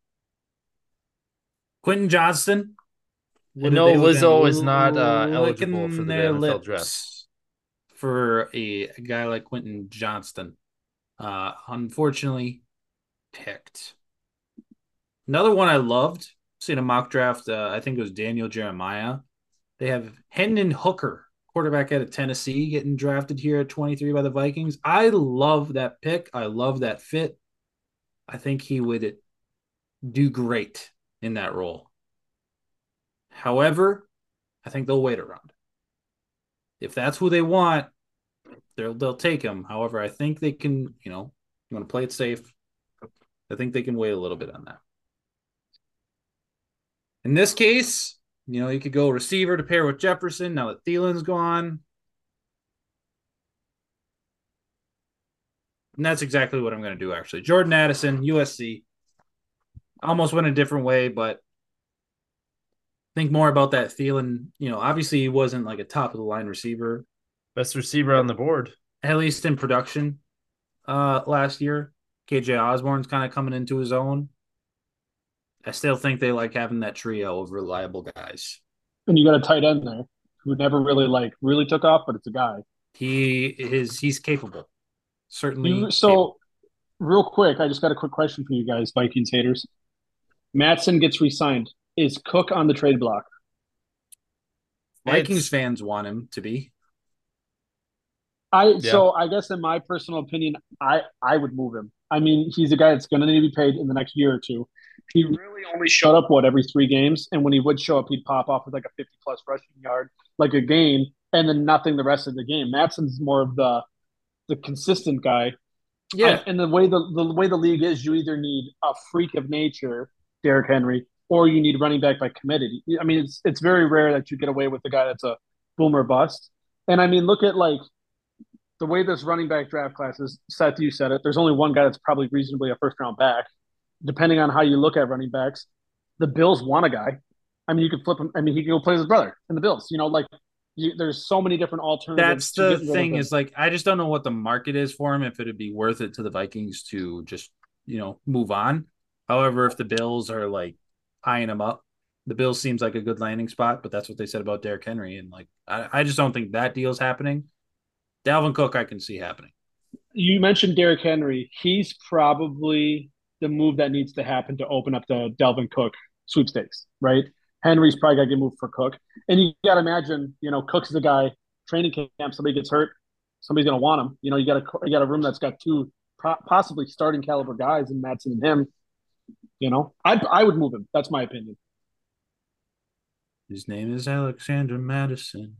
Quentin Johnston. No, Lizzo is not, uh, eligible for the NFL draft. For a, a guy like Quentin Johnston, uh, unfortunately picked. Another one I loved. Seen a mock draft. Uh, I think it was Daniel Jeremiah. They have Hendon Hooker, quarterback out of Tennessee, getting drafted here at 23 by the Vikings. I love that pick. I love that fit. I think he would do great in that role. However, I think they'll wait around. If that's who they want, they'll they'll take him. However, I think they can, you know, you want to play it safe. I think they can wait a little bit on that. In this case, you know, you could go receiver to pair with Jefferson now that Thielen's gone. And that's exactly what I'm going to do, actually. Jordan Addison, USC. Almost went a different way, but think more about that feeling. You know, obviously he wasn't like a top of the line receiver, Best receiver on the board. at least in production uh last year. KJ Osborne's kind of coming into his own. I still think they like having that trio of reliable guys. And you got a tight end there who never really like really took off, but it's a guy. He is he's capable. Certainly. So, real quick, I just got a quick question for you guys, Vikings haters. Matson gets re-signed. Is Cook on the trade block? Vikings It's- fans want him to be. I so I guess in my personal opinion, I I would move him. I mean, he's a guy that's going to need to be paid in the next year or two. He really only showed up what every three games, and when he would show up, he'd pop off with like a fifty plus rushing yard, like a game, and then nothing the rest of the game. Matson's more of the the consistent guy. Um, yeah. and the way the the way the league is, you either need a freak of nature, Derrick Henry, or you need running back by committee. I mean, it's it's very rare that you get away with a guy that's a boomer bust. And I mean, look at like the way this running back draft class is. Seth, you said it. There's only one guy that's probably reasonably a first round back. Depending on how you look at running backs, the Bills want a guy. I mean, you could flip him. I mean, he can go play his brother in the Bills. You know, like you, there's so many different alternatives. That's the getting rid of thing is like I just don't know what the market is for him if it'd be worth it to the Vikings to just, you know, move on. However, if the Bills are like eyeing him up, the Bills seems like a good landing spot, but that's what they said about Derrick Henry. And like I, I just don't think that deal's happening. Dalvin Cook I can see happening. you mentioned Derrick Henry. He's probably the move that needs to happen to open up the Dalvin Cook sweepstakes, right? Henry's probably got to get moved for Cook. And you got to imagine, you know, Cook's the guy, training camp, somebody gets hurt, somebody's going to want him. You know, you got a, you got a room that's got two possibly starting caliber guys in Matson and him. You know, I I would move him. That's my opinion. His name is Alexander Mattison.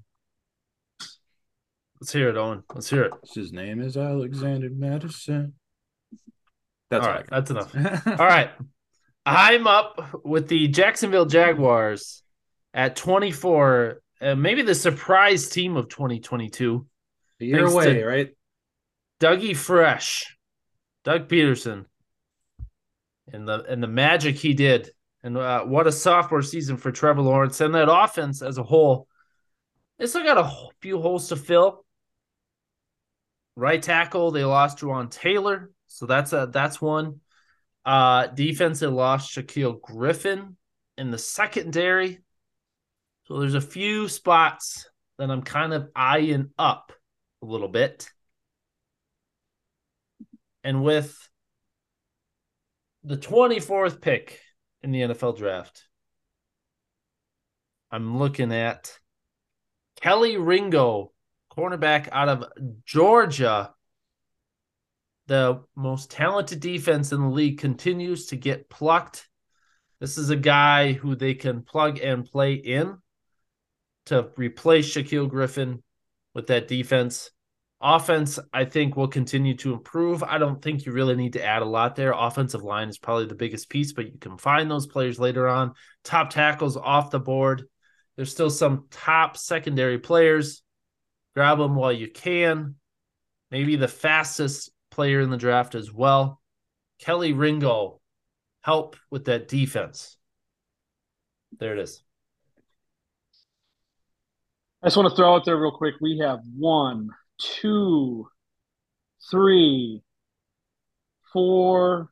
Let's hear it, Owen. Let's hear it. His name is Alexander Mattison. That's All all right, that's enough. All right. I'm up with the Jacksonville Jaguars at 24. Uh, maybe the surprise team of 2022. A year Thanks away, right? Dougie Fresh, Doug Pederson, and the and the magic he did, and uh, what a sophomore season for Trevor Lawrence and that offense as a whole. They still got a few holes to fill. Right tackle, they lost Jawaan Taylor, so that's a that's one. Uh, defense, they lost Shaquill Griffin in the secondary. So there's a few spots that I'm kind of eyeing up a little bit. And with the 24th pick in the NFL draft, I'm looking at Kelee Ringo, cornerback out of Georgia. The most talented defense in the league continues to get plucked. This is a guy who they can plug and play in to replace Shaquill Griffin with that defense. Offense, I think, will continue to improve. I don't think you really need to add a lot there. Offensive line is probably the biggest piece, but you can find those players later on. Top tackles off the board. There's still some top secondary players. Grab them while you can. Maybe the fastest player in the draft as well. Kelee Ringo, help with that defense. There it is. I just want to throw out there real quick. We have one, two, three, four,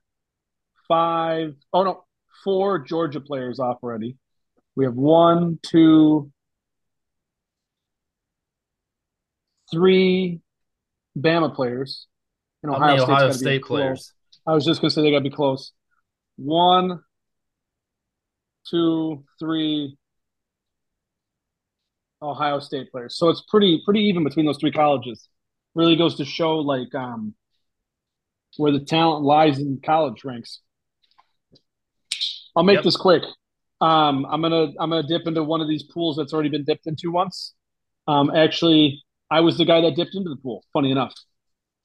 five. Oh no, four Georgia players off already. We have one, two, three Bama players. And Ohio, State's Ohio State players? I was just gonna say they gotta be close. One, two, three Ohio State players. So it's pretty pretty even between those three colleges. Really goes to show like um where the talent lies in college ranks. I'll make yep. this quick. Um, I'm gonna I'm gonna dip into one of these pools that's already been dipped into once. Um, actually, I was the guy that dipped into the pool. Funny enough,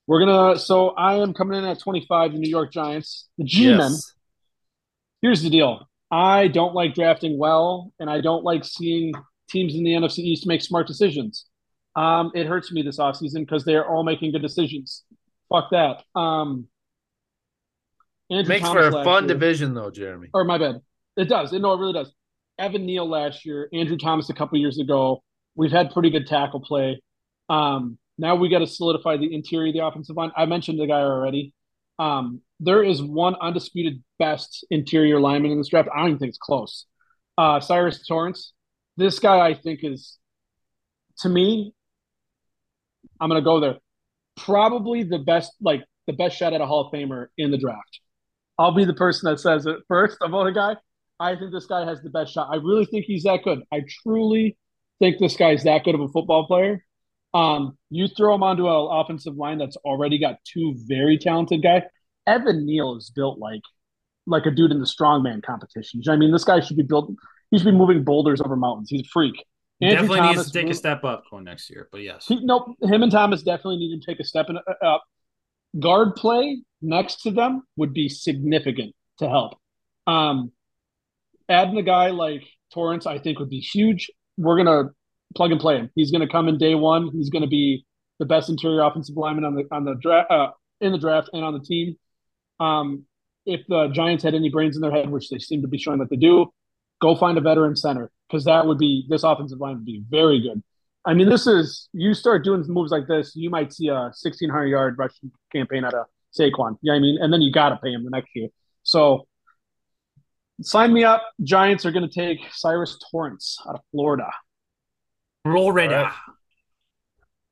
we're gonna. So I am coming in at 25. The New York Giants, the G-men. Yes. Here's the deal. I don't like drafting well, and I don't like seeing teams in the NFC East make smart decisions. Um, it hurts me this offseason because they are all making good decisions. Fuck that. Um, Andrew Makes Thomas for a fun year, division, though, Jeremy. Or my bad. It does. It, no, it really does. Evan Neal last year, Andrew Thomas a couple years ago. We've had pretty good tackle play. Um, now we got to solidify the interior of the offensive line. I mentioned the guy already. Um, there is one undisputed best interior lineman in this draft. I don't even think it's close. Uh, Cyrus Torrence. This guy, I think, is to me. I'm gonna go there. Probably the best, like the best shot at a Hall of Famer in the draft. I'll be the person that says it first. I'm a guy. I think this guy has the best shot. I really think he's that good. I truly think this guy's that good of a football player. Um, you throw him onto an offensive line that's already got two very talented guys. Evan Neal is built like like a dude in the strongman competition. I mean, this guy should be built. He should be moving boulders over mountains. He's a freak. Andrew definitely Thomas needs to take a step up going next year. But yes, he, nope. Him and Thomas definitely need to take a step in, uh, up. Guard play next to them would be significant to help. Um, adding a guy like Torrence, I think, would be huge. We're gonna plug and play him. He's gonna come in day one. He's gonna be the best interior offensive lineman on the on the draft uh, in the draft and on the team. Um, if the Giants had any brains in their head, which they seem to be showing that they do, go find a veteran center because that would be this offensive line would be very good. I mean, this is you start doing moves like this, you might see a 1600 yard rushing campaign out of Saquon. Yeah, you know I mean, and then you got to pay him the next year. So sign me up. Giants are going to take Cyrus Torrence out of Florida. Florida. Right.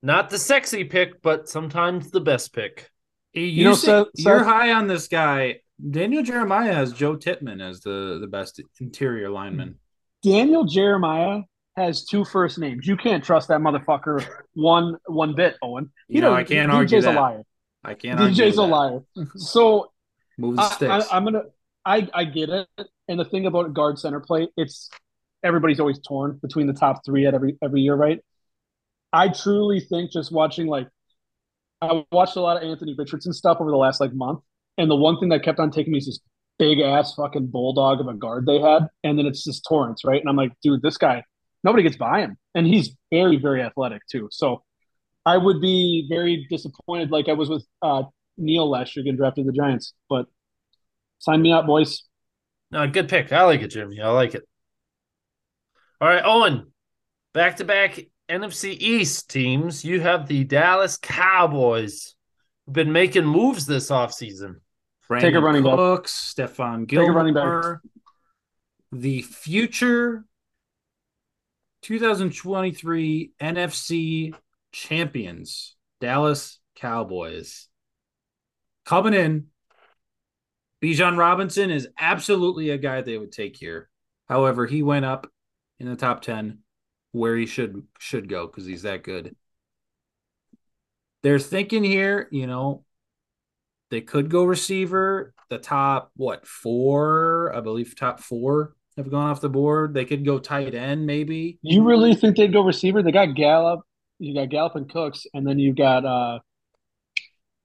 Not the sexy pick, but sometimes the best pick. You, you know, say, you're high on this guy. Daniel Jeremiah has Joe Tippmann as the, the best interior lineman. Daniel Jeremiah has two first names. You can't trust that motherfucker one one bit, Owen. You, know, I can't DJ's argue that. a liar. I can't. DJ's a liar. So move the sticks. I, am gonna. I I get it. And the thing about guard center play, it's everybody's always torn between the top three at every every year, right? I truly think just watching like I watched a lot of Anthony Richardson stuff over the last like month, and the one thing that kept on taking me is this big ass fucking bulldog of a guard they had, and then it's just Torrence, right? And I'm like, dude, this guy, nobody gets by him, and he's very very athletic too. So I would be very disappointed, like I was with uh, Neal last year, getting drafted the Giants. But sign me up, boys. No, good pick. I like it, Jimmy. I like it. All right, Owen. Back to back NFC East teams. You have the Dallas Cowboys. Who've been making moves this offseason. Brandin Take a running Cooks, back. Stephon Gilmore. Take a running back. The future 2023 NFC champions, Dallas Cowboys. Coming in, Bijan Robinson is absolutely a guy they would take here. However, he went up in the top 10 where he should should go because he's that good. They're thinking here, you know, they could go receiver. The top, what, four? I believe top four have gone off the board. They could go tight end, maybe. You really think they'd go receiver? They got Gallup, you got Gallup and Cooks, and then you got uh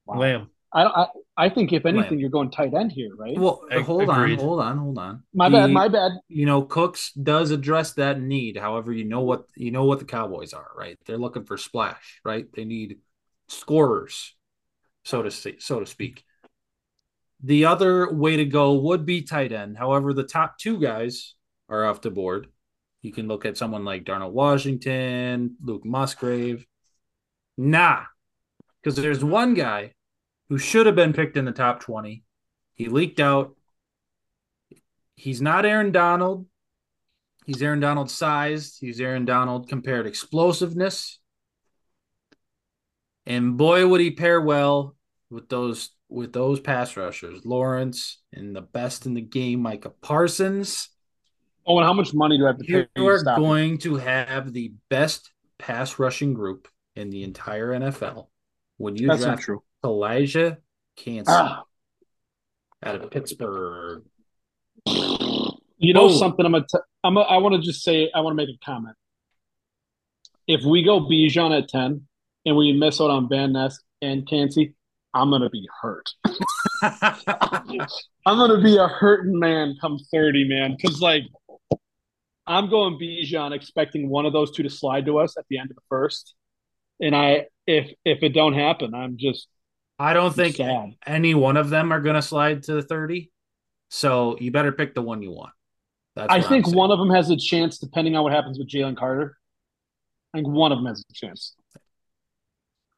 wow. Lamb. I, I I think if anything, Lamb. you're going tight end here, right? Well, hold Agreed. on, hold on, hold on. My bad, my bad. You know, Cooks does address that need. However, you know what you know what the Cowboys are, right? They're looking for splash, right? They need scorers. so to say, so to speak. The other way to go would be tight end. However, the top two guys are off the board. You can look at someone like Darnell Washington, Luke Musgrave. Nah, because there's one guy who should have been picked in the top 20. He leaked out. He's not Aaron Donald. He's Aaron Donald sized. He's Aaron Donald compared explosiveness. And boy, would he pair well with those with those pass rushers, Lawrence and the best in the game, Micah Parsons. Oh, and how much money do I have to pay? You are going to have the best pass rushing group in the entire NFL when you That's not draft true. Elijah Kancey Ah, out of Pittsburgh. you know Oh. something? I'm gonna. T- I'm. A, I want to just say. I want to make a comment. If we go Bijan at ten and we miss out on Van Ness and Kancey, I'm gonna be hurt. I'm gonna be a hurting man come 30, man. Because like I'm going Bijan expecting one of those two to slide to us at the end of the first. And I if if it don't happen, I'm just I don't think sad. any one of them are going to slide to the 30. So you better pick the one you want. That's I think one of them has a chance, depending on what happens with Jalen Carter. I think one of them has a chance.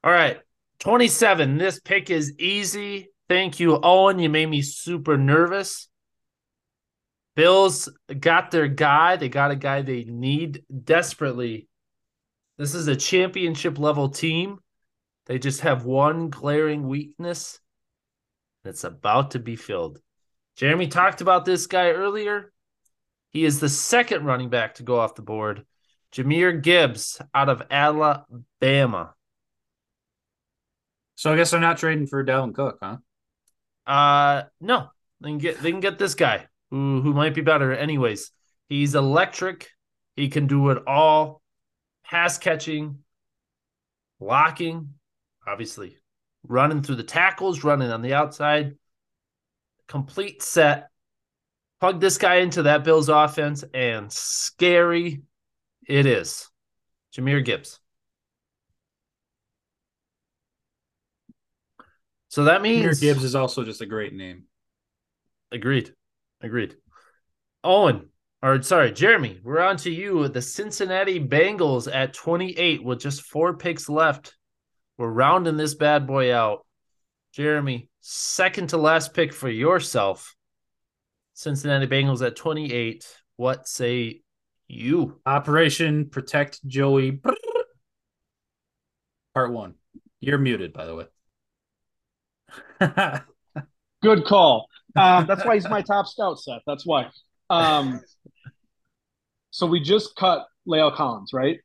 All right. 27. This pick is easy. Thank you, Owen. You made me super nervous. Bills got their guy. They got a guy they need desperately. This is a championship level team. They just have one glaring weakness. that's about to be filled. Jeremy talked about this guy earlier. He is the second running back to go off the board. Jahmyr Gibbs out of Alabama. So I guess they're not trading for Dalvin Cook, huh? Uh no. They can get they can get this guy who who might be better anyways. He's electric. He can do it all. Pass catching, blocking, obviously. Running through the tackles, running on the outside. Complete set. Plug this guy into that Bills offense and scary it is. Jahmyr Gibbs. So that means Jahmyr Gibbs is also just a great name. Agreed. Agreed. Owen, or sorry, Jeremy, we're on to you. The Cincinnati Bengals at 28 with just four picks left. We're rounding this bad boy out. Jeremy, second to last pick for yourself. Cincinnati Bengals at 28. What say you? Operation Protect Joey. Part one. You're muted, by the way. Good call. Um, that's why he's my top scout, Seth. That's why. Um, so we just cut La'el Collins, right?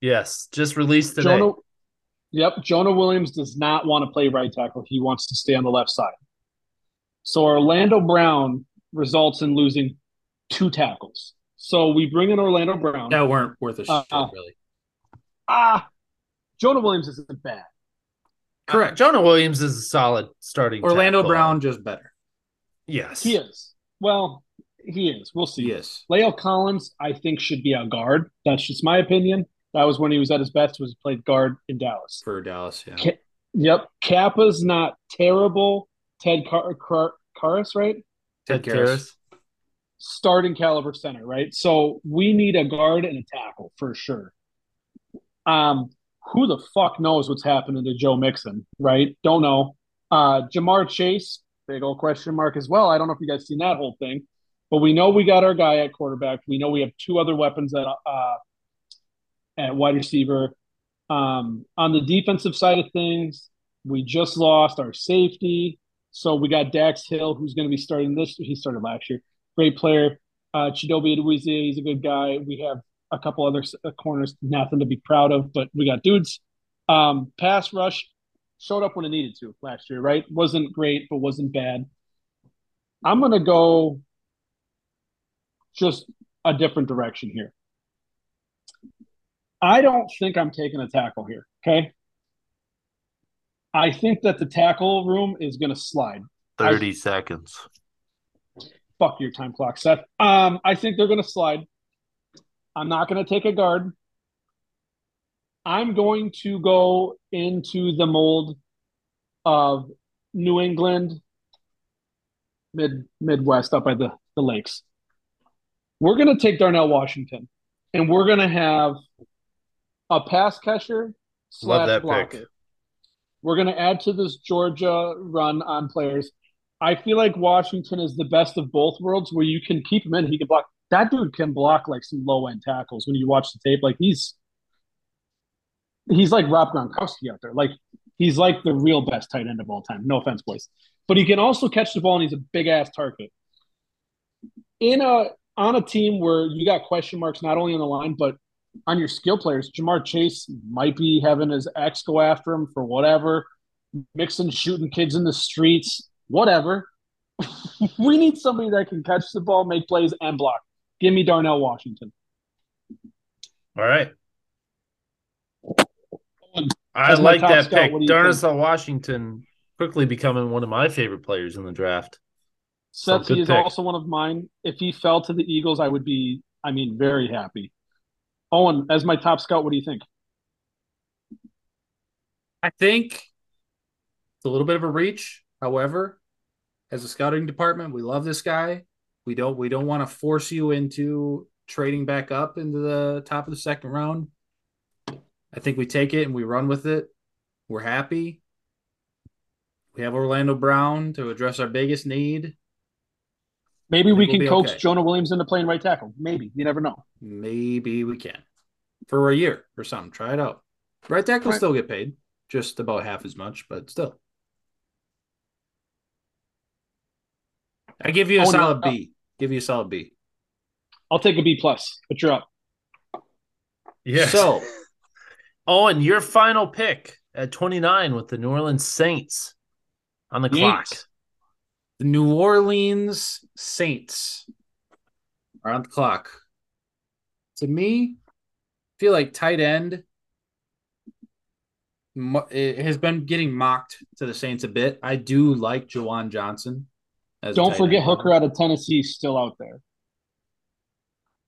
Yes, just released today. Jonah, yep. Jonah Williams does not want to play right tackle. He wants to stay on the left side. So Orlando Brown results in losing two tackles. So we bring in Orlando Brown. that weren't worth a shit, Uh, really. Ah, Jonah Williams isn't bad. Correct. Jonah Williams is a solid starting. Orlando tackle. Brown just better. Yes. He is. Well, he is. We'll see. Yes. La'el Collins, I think, should be a guard. That's just my opinion. That was when he was at his best. Was he played guard in Dallas. For Dallas, yeah. Ca- Yep, Kappa's not terrible. Ted Car- Car- Karras, right? Ted Ted Karras. Karras. Starting caliber center, right? So we need a guard and a tackle for sure. Um, who the fuck knows what's happening to Joe Mixon, right? Don't know. Uh, Ja'Marr Chase, big old question mark as well. I don't know if you guys seen that whole thing, but we know we got our guy at quarterback. We know we have two other weapons at uh, at wide receiver. Um, on the defensive side of things, we just lost our safety. So we got Dax Hill, who's going to be starting this. He started last year. Great player. Uh, Chidobe Awuzie, he's a good guy. We have a couple other uh, corners, nothing to be proud of, but we got dudes. Um, pass rush showed up when it needed to last year, right? Wasn't great, but wasn't bad. I'm going to go just a different direction here. I don't think I'm taking a tackle here. Okay. I think that the tackle room is going to slide. 30 seconds. Fuck your time clock, Seth. Um, I think they're going to slide. I'm not going to take a guard. I'm going to go into the mold of New England, mid Midwest, up by the, the lakes. We're gonna take Darnell Washington, and we're gonna have a pass catcher Love slash that blocker. pick. We're gonna add to this Georgia run on players. I feel like Washington is the best of both worlds, where you can keep him in, he can block. That dude can block like some low end tackles when you watch the tape. Like he's he's like Rob Gronkowski out there. Like he's like the real best tight end of all time. No offense, boys, but he can also catch the ball and he's a big ass target. In a on a team where you got question marks not only on the line but on your skill players, Ja'Marr Chase might be having his ex go after him for whatever, mixing shooting kids in the streets, whatever. we need somebody that can catch the ball, make plays, and block. Give me Darnell Washington. All right. I like that scout, pick. what do you Darnell Washington quickly becoming one of my favorite players in the draft. So Seth good is pick. also one of mine. If he fell to the Eagles, I would be, I mean, very happy. Owen, as my top scout, what do you think? I think it's a little bit of a reach. However, as a scouting department, we love this guy. We don't we don't want to force you into trading back up into the top of the second round. I think we take it and we run with it. We're happy. We have Orlando Brown to address our biggest need. Maybe I we think we'll can be coax okay. Jonah Williams into playing right tackle. Maybe. You never know. Maybe we can for a year or something. Try it out. Right tackle Right. still get paid, just about half as much, but still. I give you a Oh, no. solid B. Oh. Give you a solid B. I'll take a B plus, but you're up. Yeah. So Owen, your final pick at 29 with the New Orleans Saints on the clock. The New Orleans Saints are on the clock. To me, I feel like tight end it has been getting mocked to the Saints a bit. I do like Juwan Johnson. as Don't forget end. Hooker out of Tennessee still out there.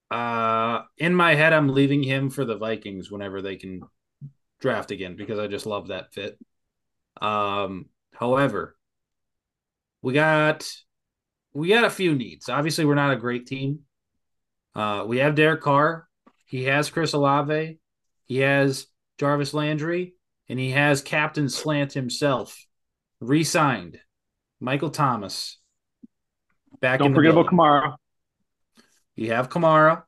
Uh, in my head, I'm leaving him for the Vikings whenever they can draft again because I just love that fit. Um, however, we got we got a few needs. Obviously, we're not a great team. Uh, we have Derek Carr. He has Chris Olave. He has Jarvis Landry, and he has Captain Slant himself, re-signed. Michael Thomas. Back in Don't the forget building. about Kamara. You have Kamara,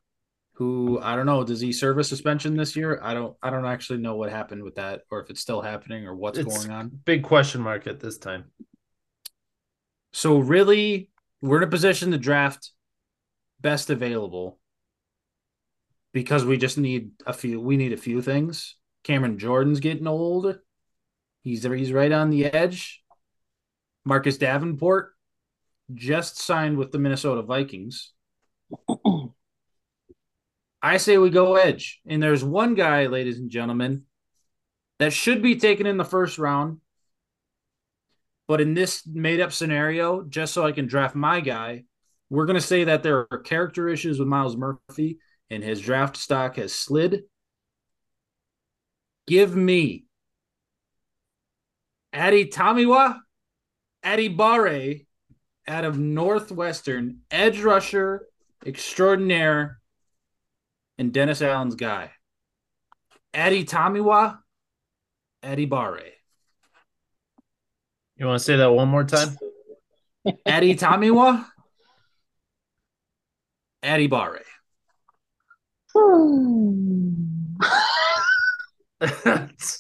who I don't know, does he serve a suspension this year? I don't I don't actually know what happened with that or if it's still happening or what's It's- going on. Big question mark at this time. So really, we're in a position to draft best available because we just need a few we need a few things. Cameron Jordan's getting old. He's he's right on the edge. Marcus Davenport just signed with the Minnesota Vikings. I say we go edge. And there's one guy, ladies and gentlemen, that should be taken in the first round. But in this made up scenario, just so I can draft my guy, we're going to say that there are character issues with Myles Murphy and his draft stock has slid. Give me Adi Tamiwa, Bare out of Northwestern, edge rusher extraordinaire, and Dennis Allen's guy. Adi Tamiwa, Bare. You want to say that one more time? Adi Tamiwa, Adi Bare.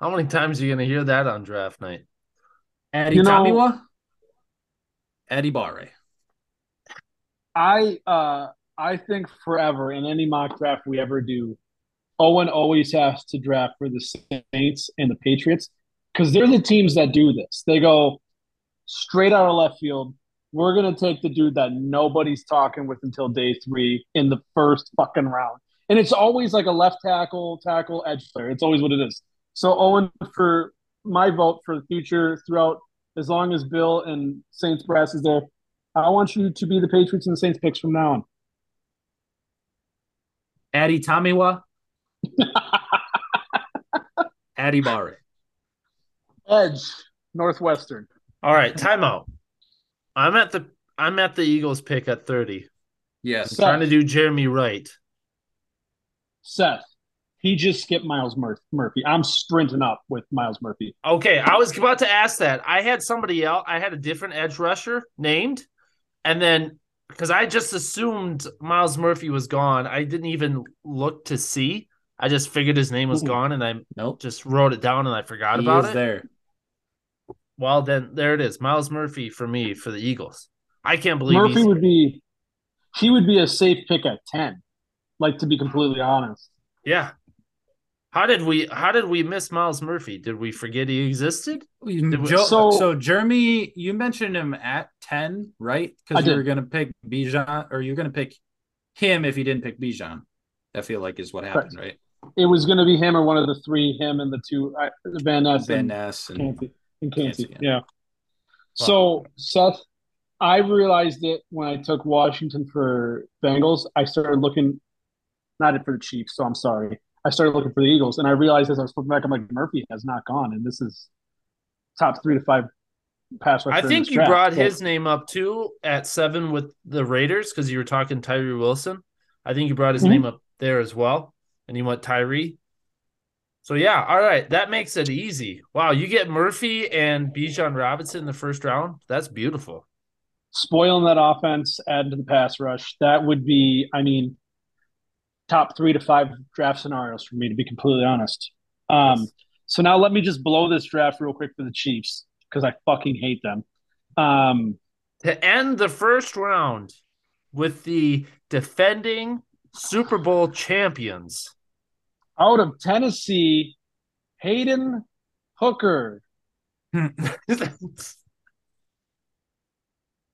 How many times are you going to hear that on draft night? Adi You know- Tamiwa, Adi Bare. I uh I think forever in any mock draft we ever do, Owen always has to draft for the Saints and the Patriots because they're the teams that do this. They go straight out of left field. We're gonna take the dude that nobody's talking with until day three in the first fucking round, and it's always like a left tackle, tackle, edge player. It's always what it is. So Owen, for my vote for the future throughout, as long as Bill and Saints brass is there, I want you to be the Patriots and the Saints picks from now on. Adi Tamiwa, Adi Bare. Edge, Northwestern. All right, timeout. I'm at the I'm at the Eagles pick at 30. Yes. Seth, Trying to do Jeremy Wright. Seth. He just skipped Myles Mur- Murphy. I'm sprinting up with Myles Murphy. Okay, I was about to ask that. I had somebody else. I had a different edge rusher named, and then because I just assumed Myles Murphy was gone, I didn't even look to see. I just figured his name was Mhm. gone, and I Nope. just wrote it down, and I forgot He about is it. there. Well, then there it is, Myles Murphy for me for the Eagles. I can't believe Murphy he's, would be he would be a safe pick at 10. Like to be completely honest. yeah. How did we? How did we miss Myles Murphy? Did we forget he existed? We- Did Joe, so, So- Jeremy, you mentioned him at 10, right? Because you did. were going to pick Bijan, or you're going to pick him if you didn't pick Bijan. I feel like is what happened, right? It was going to be him or one of the three, him and the two, uh, Van Ness Van and Ness and Kancey. And Kancey, Kancey, yeah. So, Seth, I realized it when I took Washington for Bengals. I started looking, not for the Chiefs, so I'm sorry. I started looking for the Eagles, and I realized as I was flipping back, I'm like, Murphy has not gone, and this is top three to five pass rusher. I in think this you draft. brought So- his name up too at seven with the Raiders because you were talking Tyree Wilson. I think you brought his Mhm. name up there as well, and you went Tyree. So yeah, all right, that makes it easy. Wow, you get Murphy and Bijan Robinson in the first round. That's beautiful. spoiling that offense, add to the pass rush. That would be, I mean, top three to five draft scenarios for me, to be completely honest. Um, so now let me just blow this draft real quick for the Chiefs because I fucking hate them. Um, To end the first round with the defending Super Bowl champions. out of Tennessee, Hendon Hooker.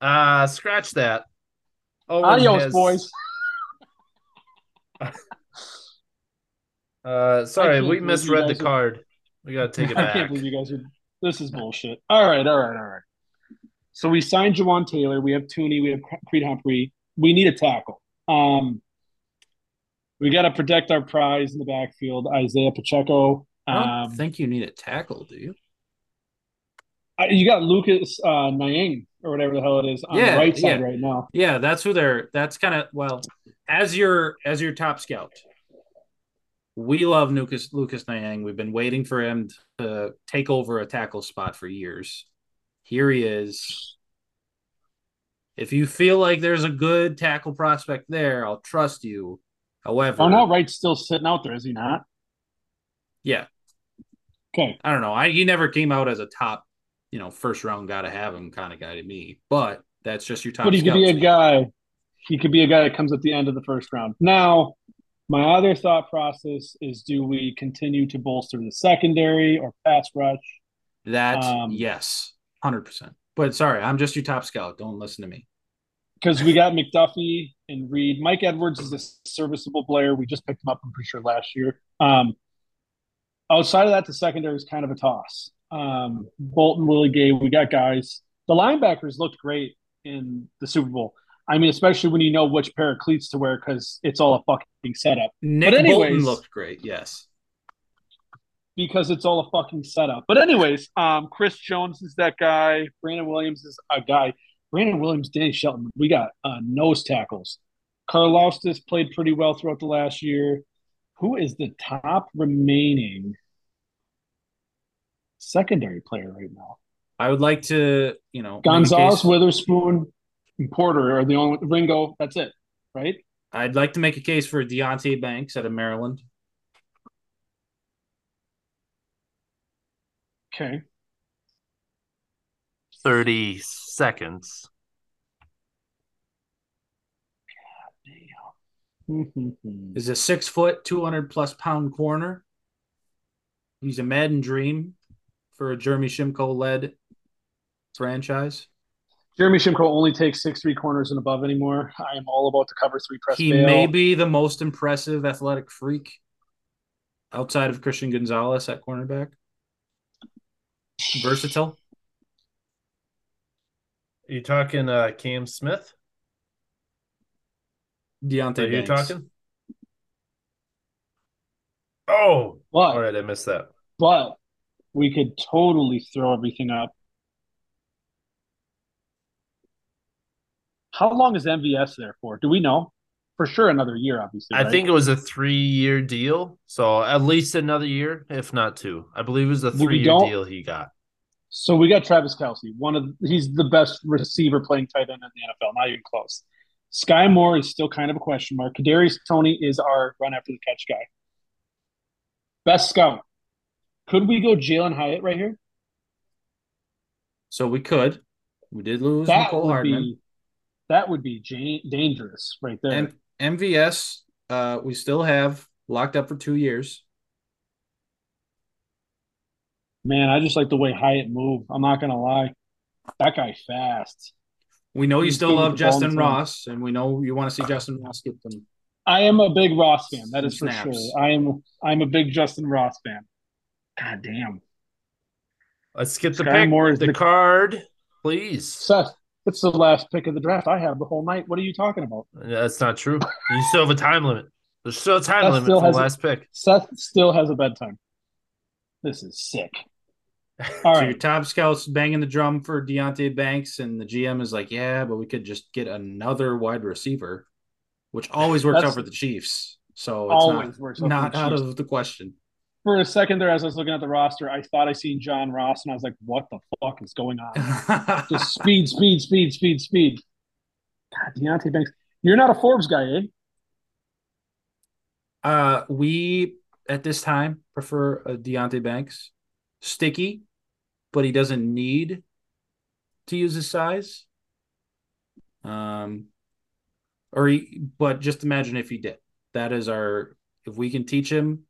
uh scratch that. Owen Adios, has- boys. Uh, sorry, we misread the guys are- card. We gotta take it back. I can't believe you guys are. This is bullshit. All right, all right, all right. So we signed Jawaan Taylor. We have Thuney. We have Creed Humphrey. We need a tackle. Um, we got to protect our prize in the backfield, Isaiah Pacheco. I don't Um, think you need a tackle, do you? I- you got Lucas uh, Niang or whatever the hell it is on Yeah, the right side yeah. right now. Yeah, that's who they're. That's kind of well, as your as your top scout. We love Lucas Lucas Niang. We've been waiting for him to take over a tackle spot for years. Here he is. If you feel like there's a good tackle prospect there, I'll trust you. However, Darnell Wright's still sitting out there, is he not? yeah, Okay. I don't know. I he never came out as a top, you know, first round gotta have him kind of guy to me. But that's just your top. But he could be a to guy. He could be a guy that comes at the end of the first round. Now, my other thought process is: Do we continue to bolster the secondary or pass rush? That Um, yes, hundred percent. But sorry, I'm just your top scout. Don't listen to me. Because we got McDuffie and Reed. Mike Edwards is a serviceable player. We just picked him up, I'm pretty sure, last year. Um, outside of that, the secondary is kind of a toss. Um, Bolton, Willie Gay, we got guys. The linebackers looked great in the Super Bowl. I mean, especially when you know which pair of cleats to wear because it's all a fucking setup. Nick anyways- Bolton looked great. Yes. because it's all a fucking setup. But anyways, um, Chris Jones is that guy. Brandon Williams is a guy. Brandon Williams, Danny Shelton. We got uh, nose tackles. Karlaftis played pretty well throughout the last year. Who is the top remaining secondary player right now? I would like to, you know, Gonzalez, Witherspoon, and Porter are the only Ringo. That's it, right? I'd like to make a case for Deonte Banks out of Maryland. Okay. 30 seconds. Is a six foot, two hundred plus pound corner. He's a Madden dream for a Jeremy Shimko led franchise. Jeremy Shimko only takes six three corners and above anymore. I am all about the cover three press. He bail. may be the most impressive athletic freak outside of Christian Gonzalez at cornerback. Versatile. Are you talking uh Cam Smith? Deonte Are you Banks. talking? Oh, But all right, I missed that. but we could totally throw everything up. How long is MVS there for? Do we know? For sure, another year, obviously. I right? think it was a three year deal. So at least another year, if not two. I believe it was a three year deal he got. So. We got Travis Kelce, one of he's the best receiver playing tight end in the NFL. Not even close. Sky Moore is still kind of a question mark. Kadarius Toney is our run after the catch guy. Best scout. Could we go Jalin Hyatt right here? So we could. We did lose That Mecole would Hardman. be that would be dangerous right there. And MVS, uh, we still have locked up for two years. Man, I just like the way Hyatt moved. I'm not gonna lie. That guy fast. We know you He's still love the ball in Justin. Ross, and we know you want to see Justyn Ross get them. I am a big Ross fan. That is for snaps. sure. I am I'm a big Justyn Ross fan. God damn. Let's get the Sky pick, Moore is the, the- card, please. Seth, it's the last pick of the draft I have the whole night. What are you talking about? That's not true. You still have a time limit. There's still a time That limit for the has a- last pick. Seth still has a bedtime. This is sick. All so your top scouts banging the drum for Deonte Banks, and the GM is like, "Yeah, but we could just get another wide receiver," which always works out for the Chiefs. So it's Always not, not out Chiefs. of the question. For a second there, as I was looking at the roster, I thought I seen John Ross, and I was like, "What the fuck is going on?" Just speed, speed, speed, speed, speed. God, Deonte Banks. You're not a Forbes guy, eh? Uh, we at this time prefer a Deonte Banks, sticky, but he doesn't need to use his size. Um, or he, but just imagine if he did. That is our. If we can teach him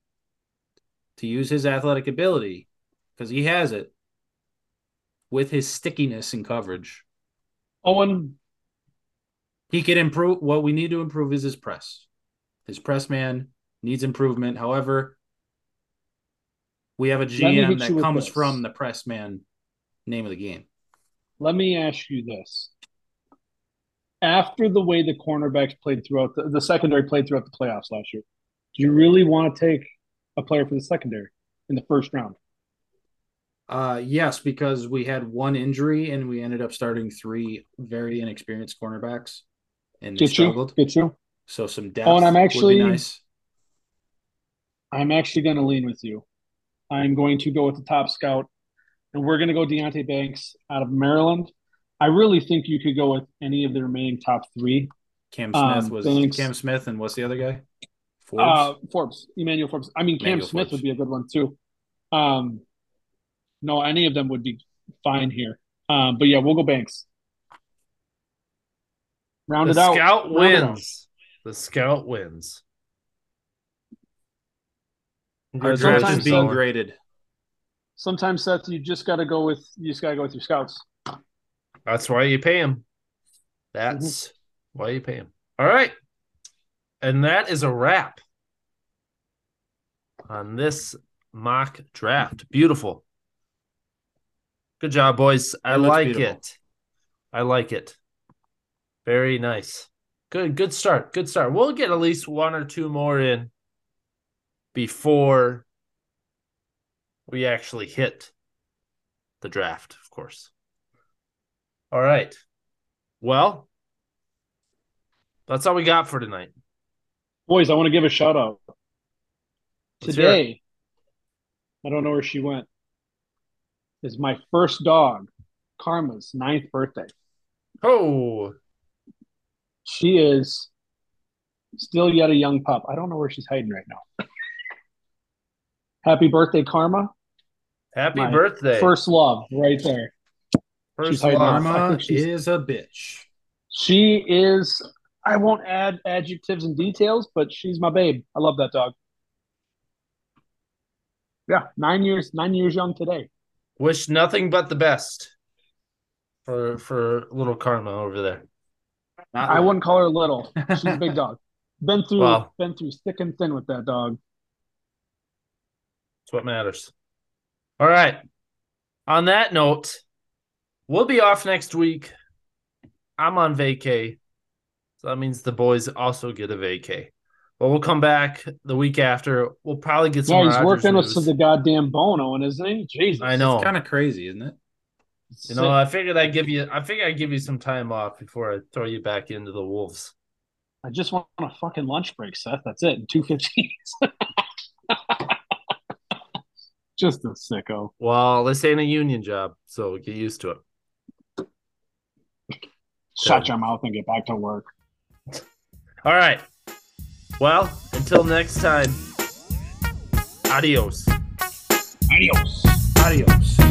to use his athletic ability, because he has it, with his stickiness and coverage, Owen, he can improve. What we need to improve is his press. His press man needs improvement. However, we have a GM that comes this. from the press man name of the game. let me ask you this. After the way the cornerbacks played throughout the, the secondary played throughout the playoffs last year, do you really want to take a player for the secondary in the first round? Uh, yes, because we had one injury and we ended up starting three very inexperienced cornerbacks, and Get you? struggled. Get you? So some depth. Oh, and I'm would be actually- nice. I'm actually going to lean with you. I'm going to go with the top scout, and we're going to go Deonte Banks out of Maryland. I really think you could go with any of the remaining top three. Cam Smith um, was Banks. Cam Smith, and what's the other guy? Forbes. Uh, Forbes, Emmanuel Forbes. I mean, Cam Emmanuel Smith Forbes. would be a good one too. Um, no, any of them would be fine here. Um, but yeah, we'll go Banks. Round The it out. scout Round wins. The scout wins. Our Sometimes draft is being so. graded. Sometimes Seth, you just got to go with you just got to go with your scouts. That's why you pay him. That's Mm-hmm. why you pay him. All right. And that is a wrap on this mock draft. Beautiful. Good job, boys. I It like beautiful. it. I like it. Very nice. Good, good start. Good start. We'll get at least one or two more in before we actually hit the draft, of course. All right. Well, that's all we got for tonight. Boys, I want to give a shout out. Let's. Today, I don't know where she went. Is my first dog, Karma's ninth birthday. Oh, She is still yet a young pup. I don't know where she's hiding right now. Happy birthday, Karma. happy My birthday. First love, right there. First she's love. Karma is a bitch. She is, I won't add adjectives and details, but she's my babe. I love that dog. Yeah, nine years, nine years young today. Wish nothing but the best for for little Karma over there. Not I like- wouldn't call her little. She's a big dog. Been through, Wow. been through thick and thin with that dog. That's what matters. All right. On that note, we'll be off next week. I'm on vacay. So that means the boys also get a vacay. Well, we'll come back the week after. We'll probably get some. Yeah, he's Rodgers working news. with the goddamn Bono, and isn't he? Jesus. I know. It's kind of crazy, isn't it? You know, I figured I'd give you. I figured I'd give you some time off before I throw you back into the wolves. I just want a fucking lunch break, Seth. That's it. Two fifteen. just a sicko. Well, this ain't a union job, so get used to it. Shut your mouth and get back to work. All right. Well, until next time. Adios. Adios. Adios.